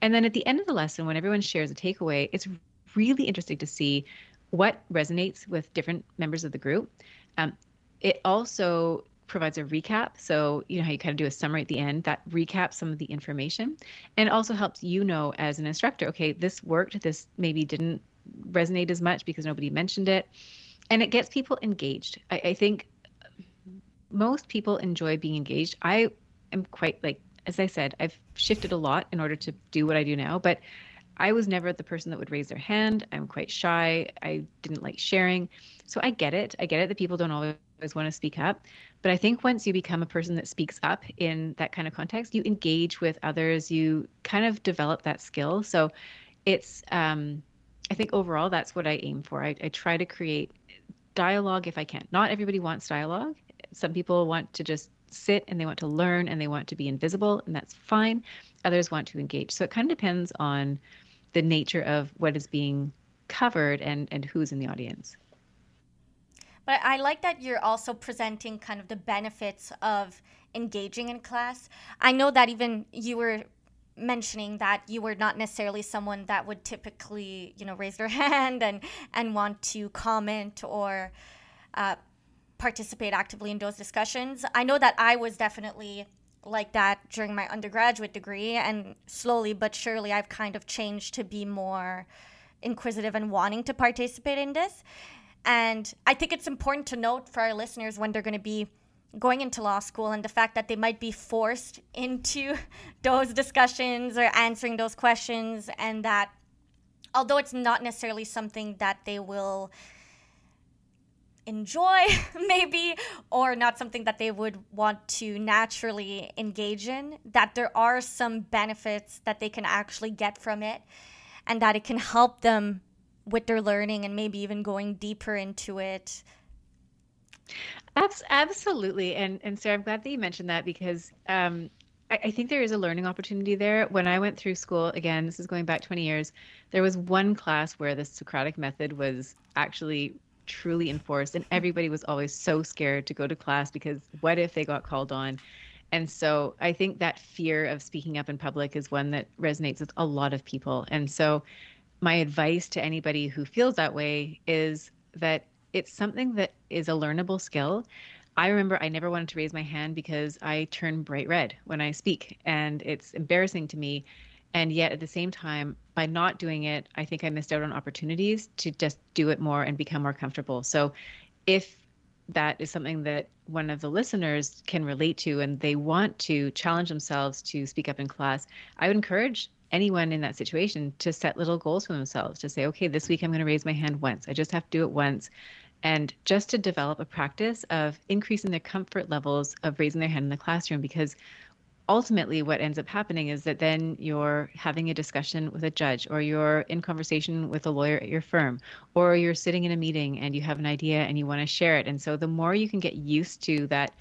And then at the end of the lesson, when everyone shares a takeaway, it's really interesting to see what resonates with different members of the group. Um, it also provides a recap. So, you know how you kind of do a summary at the end that recaps some of the information and also helps you know as an instructor, okay, this worked, this maybe didn't resonate as much because nobody mentioned it. And it gets people engaged. I, I think most people enjoy being engaged. I am quite like, as I said, I've shifted a lot in order to do what I do now, but I was never the person that would raise their hand. I'm quite shy. I didn't like sharing. So I get it. I get it that people don't always want to speak up. But I think once you become a person that speaks up in that kind of context, you engage with others, you kind of develop that skill. So it's, um, I think overall, that's what I aim for. I, I try to create dialogue if I can. Not everybody wants dialogue. Some people want to just sit and they want to learn and they want to be invisible, and that's fine. Others want to engage. So it kind of depends on the nature of what is being covered and, and who's in the audience.
But I like that you're also presenting kind of the benefits of engaging in class. I know that even you were mentioning that you were not necessarily someone that would typically, you know, raise their [laughs] hand and and want to comment or uh, participate actively in those discussions. I know that I was definitely like that during my undergraduate degree, and slowly but surely, I've kind of changed to be more inquisitive and wanting to participate in this. And I think it's important to note for our listeners when they're going to be going into law school and the fact that they might be forced into [laughs] those discussions or answering those questions, and that although it's not necessarily something that they will enjoy, [laughs] maybe, or not something that they would want to naturally engage in, that there are some benefits that they can actually get from it, and that it can help them with their learning and maybe even going deeper into it.
Absolutely, and and Sarah, I'm glad that you mentioned that because um, I, I think there is a learning opportunity there. When I went through school, again, this is going back 20 years, there was one class where the Socratic method was actually truly enforced, and everybody was always so scared to go to class because what if they got called on? And so I think that fear of speaking up in public is one that resonates with a lot of people. And so my advice to anybody who feels that way is that it's something that is a learnable skill. I remember I never wanted to raise my hand because I turn bright red when I speak, and it's embarrassing to me. And yet, at the same time, by not doing it, I think I missed out on opportunities to just do it more and become more comfortable. So, if that is something that one of the listeners can relate to and they want to challenge themselves to speak up in class, I would encourage anyone in that situation to set little goals for themselves to say, okay, this week I'm going to raise my hand once. I just have to do it once and just to develop a practice of increasing their comfort levels of raising their hand in the classroom because ultimately what ends up happening is that then you're having a discussion with a judge or you're in conversation with a lawyer at your firm or you're sitting in a meeting and you have an idea and you want to share it and so the more you can get used to that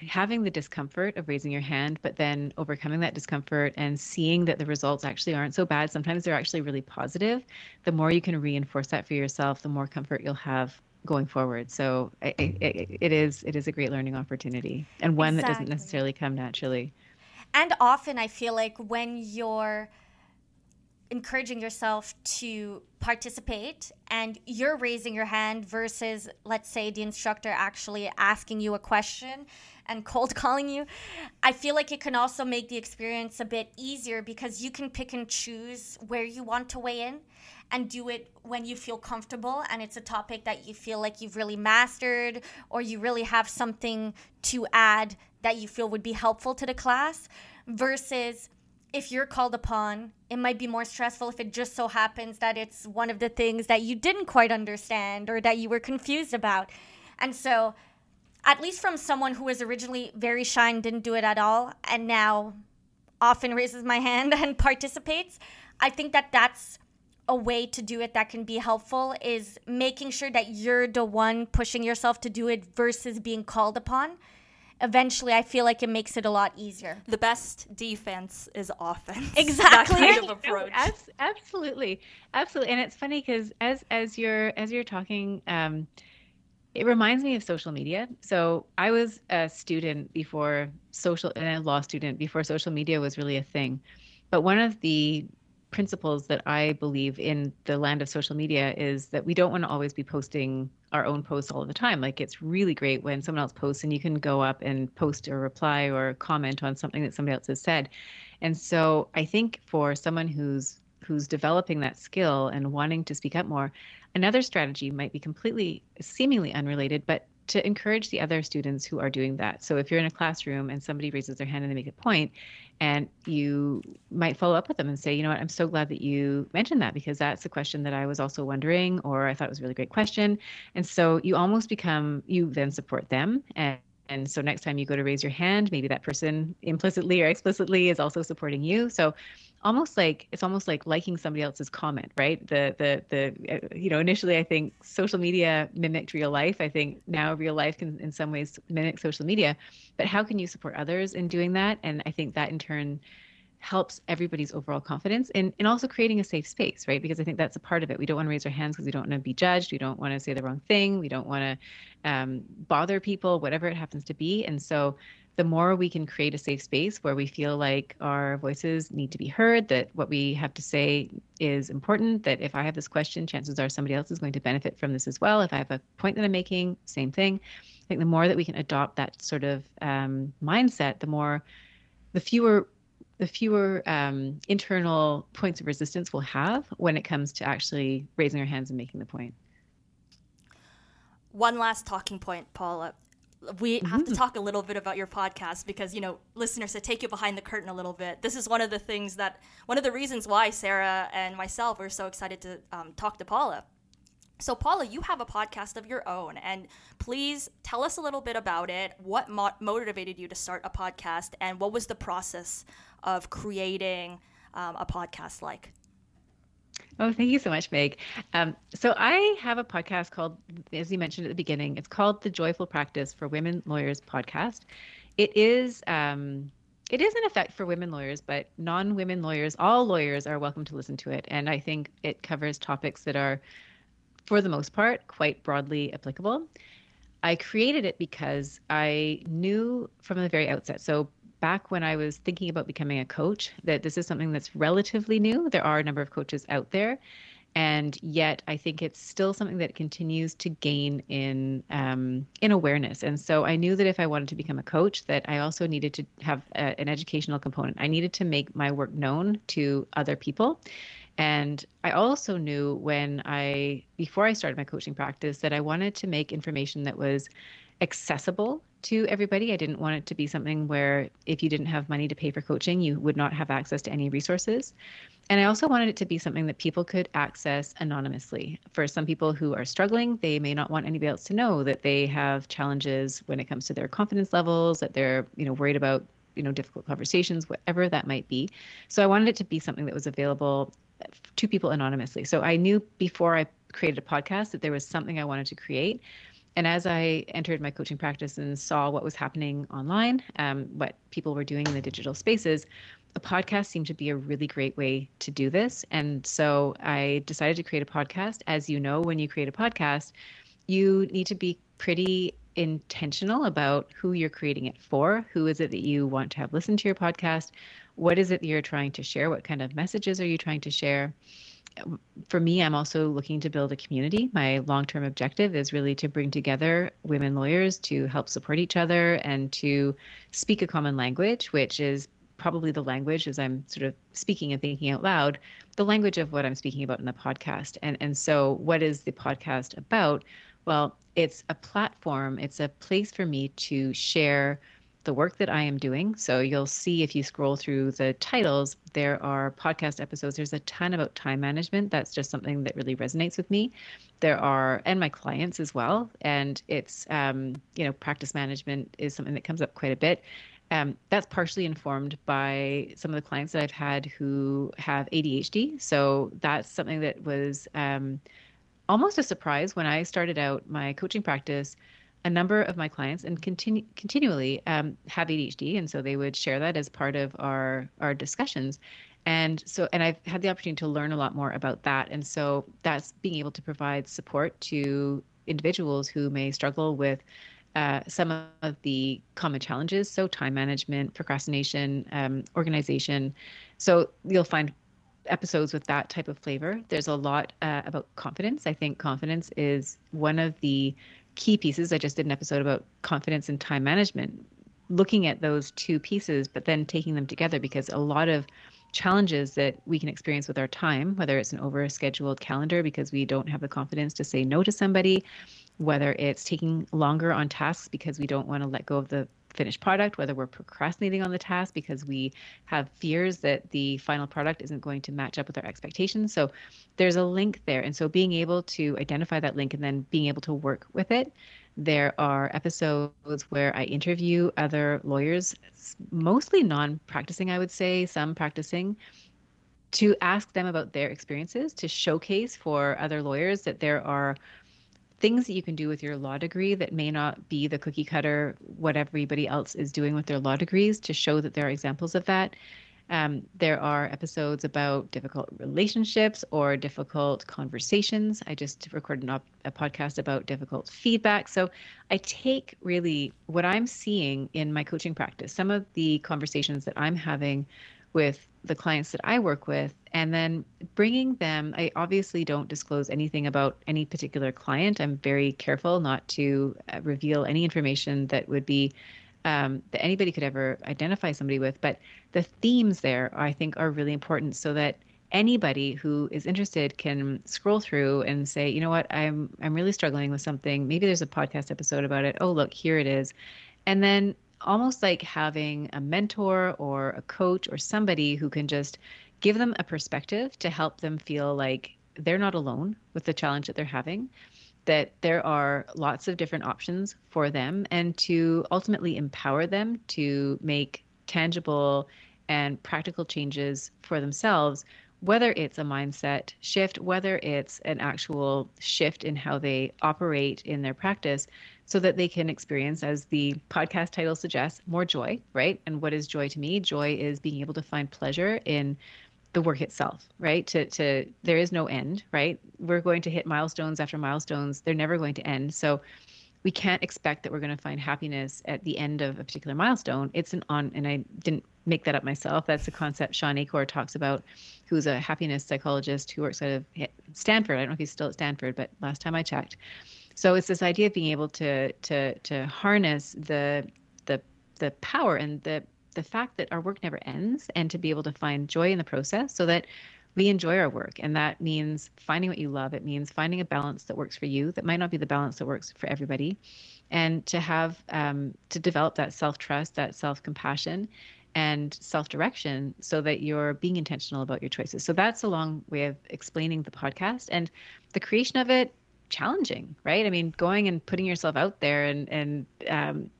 having the discomfort of raising your hand but then overcoming that discomfort and seeing that the results actually aren't so bad sometimes they're actually really positive the more you can reinforce that for yourself the more comfort you'll have going forward. So it, it, it is it is a great learning opportunity and one exactly. that doesn't necessarily come naturally.
And often I feel like when you're encouraging yourself to participate and you're raising your hand versus let's say the instructor actually asking you a question and cold [laughs] calling you i feel like it can also make the experience a bit easier because you can pick and choose where you want to weigh in and do it when you feel comfortable and it's a topic that you feel like you've really mastered or you really have something to add that you feel would be helpful to the class versus if you're called upon, it might be more stressful if it just so happens that it's one of the things that you didn't quite understand or that you were confused about. And so, at least from someone who was originally very shy and didn't do it at all, and now often raises my [laughs] hand and participates, I think that that's a way to do it that can be helpful is making sure that you're the one pushing yourself to do it versus being called upon. Eventually, I feel like it makes it a lot easier.
The best defense is offense. [laughs]
Exactly.
that kind of [laughs] approach.
Absolutely, absolutely. And it's funny because as as you're as you're talking, um, it reminds me of social media. So I was a student before social, and a law student before social media was really a thing. But one of the principles that I believe in the land of social media is that we don't want to always be posting our own posts all the time. Like it's really great when someone else posts and you can go up and post a reply or comment on something that somebody else has said. And so I think for someone who's who's developing that skill and wanting to speak up more, another strategy might be completely seemingly unrelated, but to encourage the other students who are doing that. So if you're in a classroom and somebody raises their hand and they make a point, and you might follow up with them and say, you know what, I'm so glad that you mentioned that because that's a question that I was also wondering, or I thought it was a really great question. And so you almost become, you then support them and and so next time you go to raise your hand, maybe that person implicitly or explicitly is also supporting you. So almost like it's almost like liking somebody else's comment, right? The the the uh, you know initially I think social media mimicked real life. I think now real life can in some ways mimic social media, but how can you support others in doing that? And I think that in turn helps everybody's overall confidence and, and also creating a safe space, right? Because I think that's a part of it. We don't want to raise our hands because we don't want to be judged. We don't want to say the wrong thing. We don't want to um, bother people, whatever it happens to be. And so the more we can create a safe space where we feel like our voices need to be heard, that what we have to say is important, that if I have this question, chances are somebody else is going to benefit from this as well. If I have a point that I'm making, same thing. I think the more that we can adopt that sort of um, mindset, the more, the fewer the fewer um, internal points of resistance we'll have when it comes to actually raising our hands and making the point.
One last talking point, Paula we mm-hmm. have to mm-hmm. talk a little bit about your podcast because you know listeners to take you behind the curtain a little bit this is one of the things that one of the reasons why sarah and myself are so excited to um, talk to paula So, Paula, you have a podcast of your own, and please tell us a little bit about it. What mo- motivated you to start a podcast, and what was the process of creating um, a podcast like?
Oh, thank you so much, Meg. Um, so I have a podcast called, as you mentioned at the beginning, it's called the Joyful Practice for Women Lawyers Podcast. It is um, it is in effect for women lawyers, but non-women lawyers, all lawyers are welcome to listen to it, and I think it covers topics that are for the most part, quite broadly applicable. I created it because I knew from the very outset. So, back when I was thinking about becoming a coach, that this is something that's relatively new. There are a number of coaches out there. And yet, I think it's still something that continues to gain in um, in awareness. And so, I knew that if I wanted to become a coach, that I also needed to have a, an educational component. I needed to make my work known to other people, and I also knew when I, before I started my coaching practice, that I wanted to make information that was accessible to everybody. I didn't want it to be something where if you didn't have money to pay for coaching, you would not have access to any resources. And I also wanted it to be something that people could access anonymously. For some people who are struggling, they may not want anybody else to know that they have challenges when it comes to their confidence levels, that they're, you know, worried about you know difficult conversations whatever that might be so i wanted it to be something that was available to people anonymously. So I knew before I created a podcast that there was something I wanted to create. And as I entered my coaching practice and saw what was happening online, um, what people were doing in the digital spaces, a podcast seemed to be a really great way to do this. And so I decided to create a podcast. As you know, when you create a podcast, you need to be pretty intentional about who you're creating it for. Who is it that you want to have listen to your podcast? What is it that you're trying to share? What kind of messages are you trying to share? For me, I'm also looking to build a community. My long term objective is really to bring together women lawyers to help support each other and to speak a common language, which is probably the language as I'm sort of speaking and thinking out loud, the language of what I'm speaking about in the podcast. And and so what is the podcast about? Well, it's a platform, it's a place for me to share the work that I am doing. So you'll see if you scroll through the titles, there are podcast episodes. There's a ton about time management. That's just something that really resonates with me. There are, and my clients as well. And it's, um, you know, practice management is something that comes up quite a bit. Um, that's partially informed by some of the clients that I've had who have ADHD. So that's something that was um, almost a surprise when I started out my coaching practice a number of my clients and continue continually um, have ADHD, and so they would share that as part of our our discussions. And so, and I've had the opportunity to learn a lot more about that. And so, that's being able to provide support to individuals who may struggle with uh, some of the common challenges. So, time management, procrastination, um, organization. So, you'll find episodes with that type of flavor. There's a lot uh, about confidence. I think confidence is one of the key pieces. I just did an episode about confidence and time management, looking at those two pieces, but then taking them together because a lot of challenges that we can experience with our time, whether it's an over-scheduled calendar because we don't have the confidence to say no to somebody, whether it's taking longer on tasks because we don't want to let go of the finished product, whether we're procrastinating on the task because we have fears that the final product isn't going to match up with our expectations. So there's a link there. And so being able to identify that link and then being able to work with it. There are episodes where I interview other lawyers, mostly non practicing, I would say, some practicing, to ask them about their experiences, to showcase for other lawyers that there are things that you can do with your law degree that may not be the cookie cutter what everybody else is doing with their law degrees to show that there are examples of that. Um, there are episodes about difficult relationships or difficult conversations. I just recorded a, a podcast about difficult feedback. So I take really what I'm seeing in my coaching practice, some of the conversations that I'm having with the clients that I work with and then bringing them I obviously don't disclose anything about any particular client. I'm very careful not to uh, reveal any information that would be um, that anybody could ever identify somebody with, but the themes there I think are really important so that anybody who is interested can scroll through and say, you know what, I'm I'm really struggling with something. Maybe there's a podcast episode about it. Oh, look, here it is. And then almost like having a mentor or a coach or somebody who can just give them a perspective to help them feel like they're not alone with the challenge that they're having, that there are lots of different options for them, and to ultimately empower them to make tangible and practical changes for themselves whether it's a mindset shift, whether it's an actual shift in how they operate in their practice, so that they can experience, as the podcast title suggests, more joy, right? And what is joy to me? Joy is being able to find pleasure in the work itself, right? To to there is no end, right? We're going to hit milestones after milestones. They're never going to end. So we can't expect that we're going to find happiness at the end of a particular milestone. It's an on, and I didn't make that up myself. That's a concept Shawn Achor talks about, who's a happiness psychologist who works out of Stanford. I don't know if he's still at Stanford, but last time I checked. So it's this idea of being able to to to harness the the the power and the the fact that our work never ends and to be able to find joy in the process so that we enjoy our work. And that means finding what you love. It means finding a balance that works for you that might not be the balance that works for everybody. And to have um, to develop that self-trust that self-compassion and self-direction so that you're being intentional about your choices. So that's a long way of explaining the podcast and the creation of it challenging right i mean going and putting yourself out there and and um,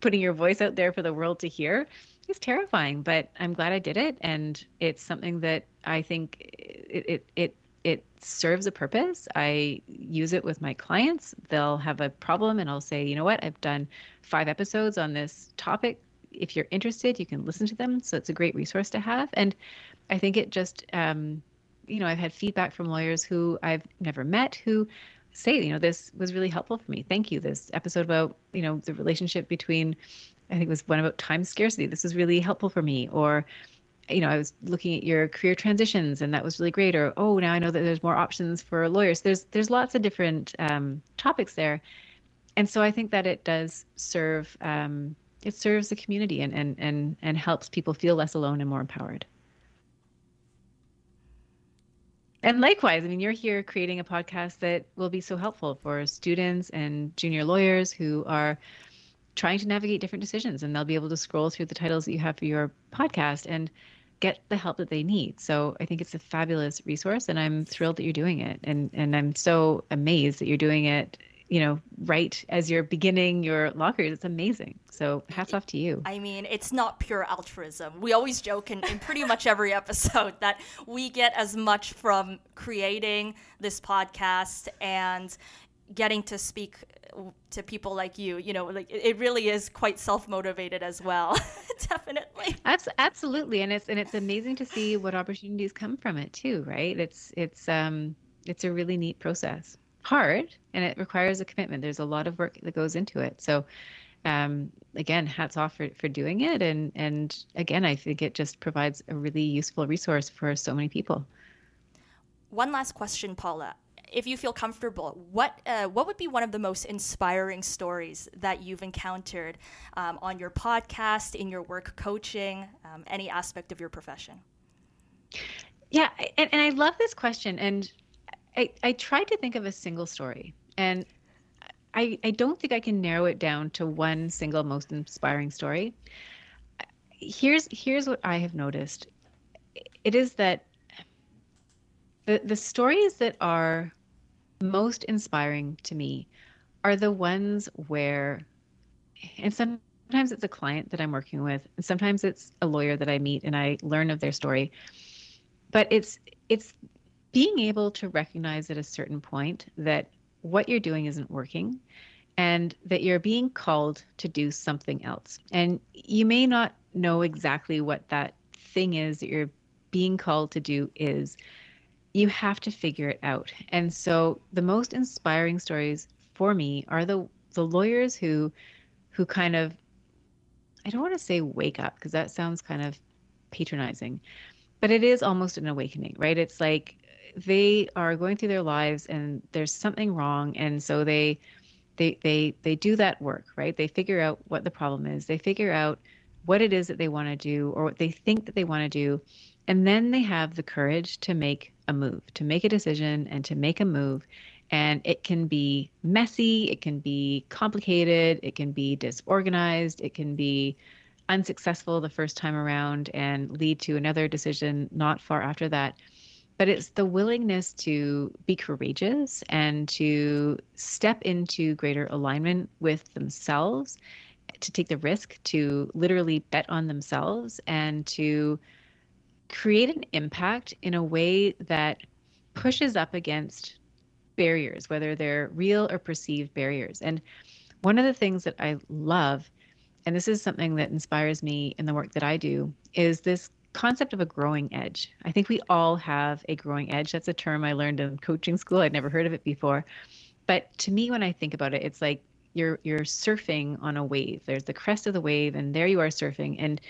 putting your voice out there for the world to hear is terrifying, but I'm glad I did it, and it's something that I think it it it, it serves a purpose. I use it with my clients. They'll have a problem, and I'll say, you know what, I've done five episodes on this topic. If you're interested, you can listen to them. So it's a great resource to have, and I think it just um, you know I've had feedback from lawyers who I've never met who say you know this was really helpful for me thank you this episode about you know the relationship between I think it was one about time scarcity. This was really helpful for me. Or, you know, I was looking at your career transitions and that was really great. Or, oh, now I know that there's more options for lawyers. There's there's lots of different um, topics there, and so I think that it does serve um, it serves the community and and and and helps people feel less alone and more empowered. And likewise, I mean, you're here creating a podcast that will be so helpful for students and junior lawyers who are trying to navigate different decisions and they'll be able to scroll through the titles that you have for your podcast and get the help that they need. So I think it's a fabulous resource and I'm thrilled that you're doing it. And and I'm so amazed that you're doing it, you know, right as you're beginning your law career. It's amazing. So hats off to you.
I mean, it's not pure altruism. We always joke in, in pretty much every [laughs] episode that we get as much from creating this podcast and getting to speak to people like you you know like it really is quite self-motivated as well [laughs] definitely
absolutely and it's and it's amazing to see what opportunities come from it too right it's it's um it's a really neat process hard and it requires a commitment. There's a lot of work that goes into it. So um again hats off for, for doing it. And and again i think it just provides a really useful resource for so many people.
One last question paula. If you feel comfortable, what uh, what would be one of the most inspiring stories that you've encountered um, on your podcast, in your work coaching, um, any aspect of your profession?
Yeah, and, and I love this question, and I I tried to think of a single story, and I I don't think I can narrow it down to one single most inspiring story. Here's here's what I have noticed. It is that the the stories that are most inspiring to me are the ones where, and sometimes it's a client that I'm working with, and sometimes it's a lawyer that I meet and I learn of their story. But it's it's being able to recognize at a certain point that what you're doing isn't working and that you're being called to do something else. And you may not know exactly what that thing is that you're being called to do is, you have to figure it out. And so the most inspiring stories for me are the the lawyers who who kind of I don't want to say wake up because that sounds kind of patronizing, but it is almost an awakening, right? It's like they are going through their lives and there's something wrong and so they they they they do that work, right? They figure out what the problem is. They figure out what it is that they want to do or what they think that they want to do and then they have the courage to make a move, to make a decision and to make a move. And it can be messy, it can be complicated, it can be disorganized, it can be unsuccessful the first time around and lead to another decision not far after that. But it's the willingness to be courageous and to step into greater alignment with themselves, to take the risk to literally bet on themselves and to create an impact in a way that pushes up against barriers, whether they're real or perceived barriers. And one of the things that I love, and this is something that inspires me in the work that I do, is this concept of a growing edge. I think we all have a growing edge. That's a term I learned in coaching school. I'd never heard of it before. But to me when I think about it, it's like you're you're surfing on a wave. There's the crest of the wave and there you are surfing and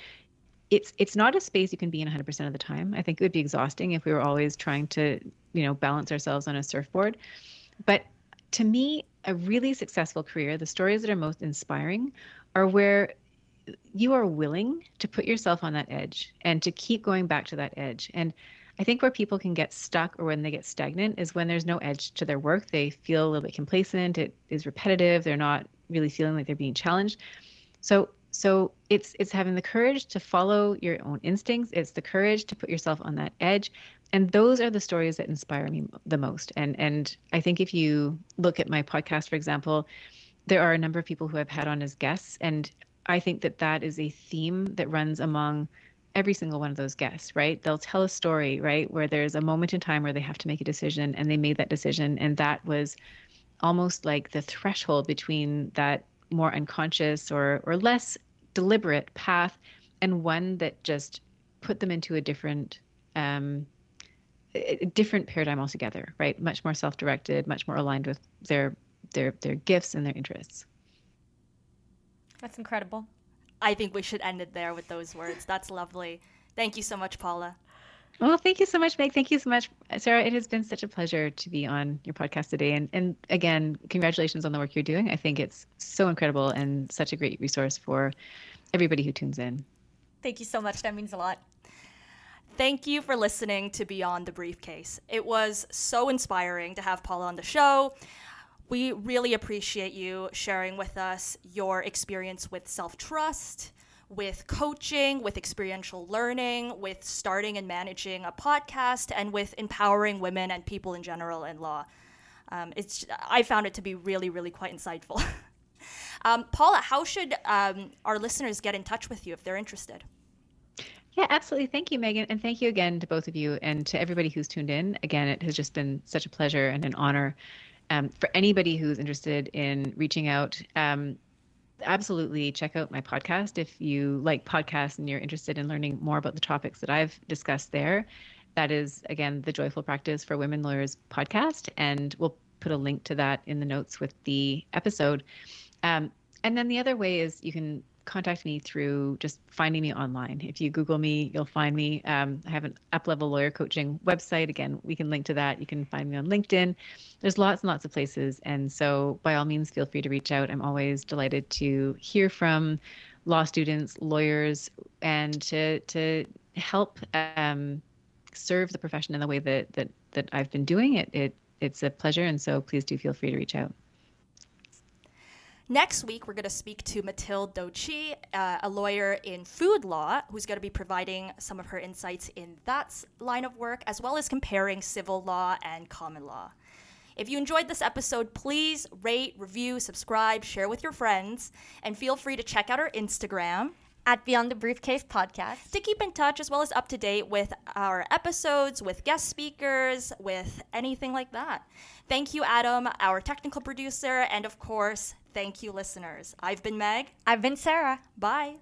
it's it's not a space you can be in 100% of the time. I think it would be exhausting if we were always trying to, you know, balance ourselves on a surfboard. But to me, a really successful career, the stories that are most inspiring are where you are willing to put yourself on that edge and to keep going back to that edge. And I think where people can get stuck or when they get stagnant is when there's no edge to their work. They feel a little bit complacent, it is repetitive, they're not really feeling like they're being challenged. So so it's it's having the courage to follow your own instincts, it's the courage to put yourself on that edge. And those are the stories that inspire me the most. And and I think if you look at my podcast for example, there are a number of people who I've had on as guests and I think that that is a theme that runs among every single one of those guests, right? They'll tell a story, right, where there's a moment in time where they have to make a decision and they made that decision. And that was almost like the threshold between that more unconscious or, or less deliberate path and one that just put them into a different um, a different paradigm altogether, right? Much more self-directed, much more aligned with their their their gifts and their interests.
That's incredible.
I think we should end it there with those words. That's lovely. Thank you so much, Paula.
Well, thank you so much, Meg. Thank you so much, Sarah. It has been such a pleasure to be on your podcast today. And and again, congratulations on the work you're doing. I think it's so incredible and such a great resource for everybody who tunes in.
Thank you so much. That means a lot.
Thank you for listening to Beyond the Briefcase. It was so inspiring to have Paula on the show. We really appreciate you sharing with us your experience with self trust, with coaching, with experiential learning, with starting and managing a podcast, and with empowering women and people in general in law. Um, it's I found it to be really, really quite insightful. [laughs] um, Paula, how should um, our listeners get in touch with you if they're interested?
Yeah, absolutely. Thank you, Megan. And thank you again to both of you and to everybody who's tuned in. Again, it has just been such a pleasure and an honor um, for anybody who's interested in reaching out, um, absolutely check out my podcast if you like podcasts and you're interested in learning more about the topics that I've discussed there. That is, again, the Joyful Practice for Women Lawyers podcast. And we'll put a link to that in the notes with the episode. Um, and then the other way is you can contact me through just finding me online. If you Google me, you'll find me. Um, I have an Uplevel Lawyer Coaching website. Again, we can link to that. You can find me on LinkedIn. There's lots and lots of places. And so, by all means, feel free to reach out. I'm always delighted to hear from law students, lawyers, and to, to help um, serve the profession in the way that, that, that I've been doing it. it. It's a pleasure. And so, please do feel free to reach out.
Next week, we're going to speak to Mathilde Dochi, uh, a lawyer in food law, who's going to be providing some of her insights in that line of work, as well as comparing civil law and common law. If you enjoyed this episode, please rate, review, subscribe, share with your friends, and feel free to check out our Instagram
at Beyond the Briefcase podcast
to keep in touch as well as up to date with our episodes, with guest speakers, with anything like that. Thank you, Adam, our technical producer, and of course, thank you, listeners. I've been Meg.
I've been Sarah.
Bye.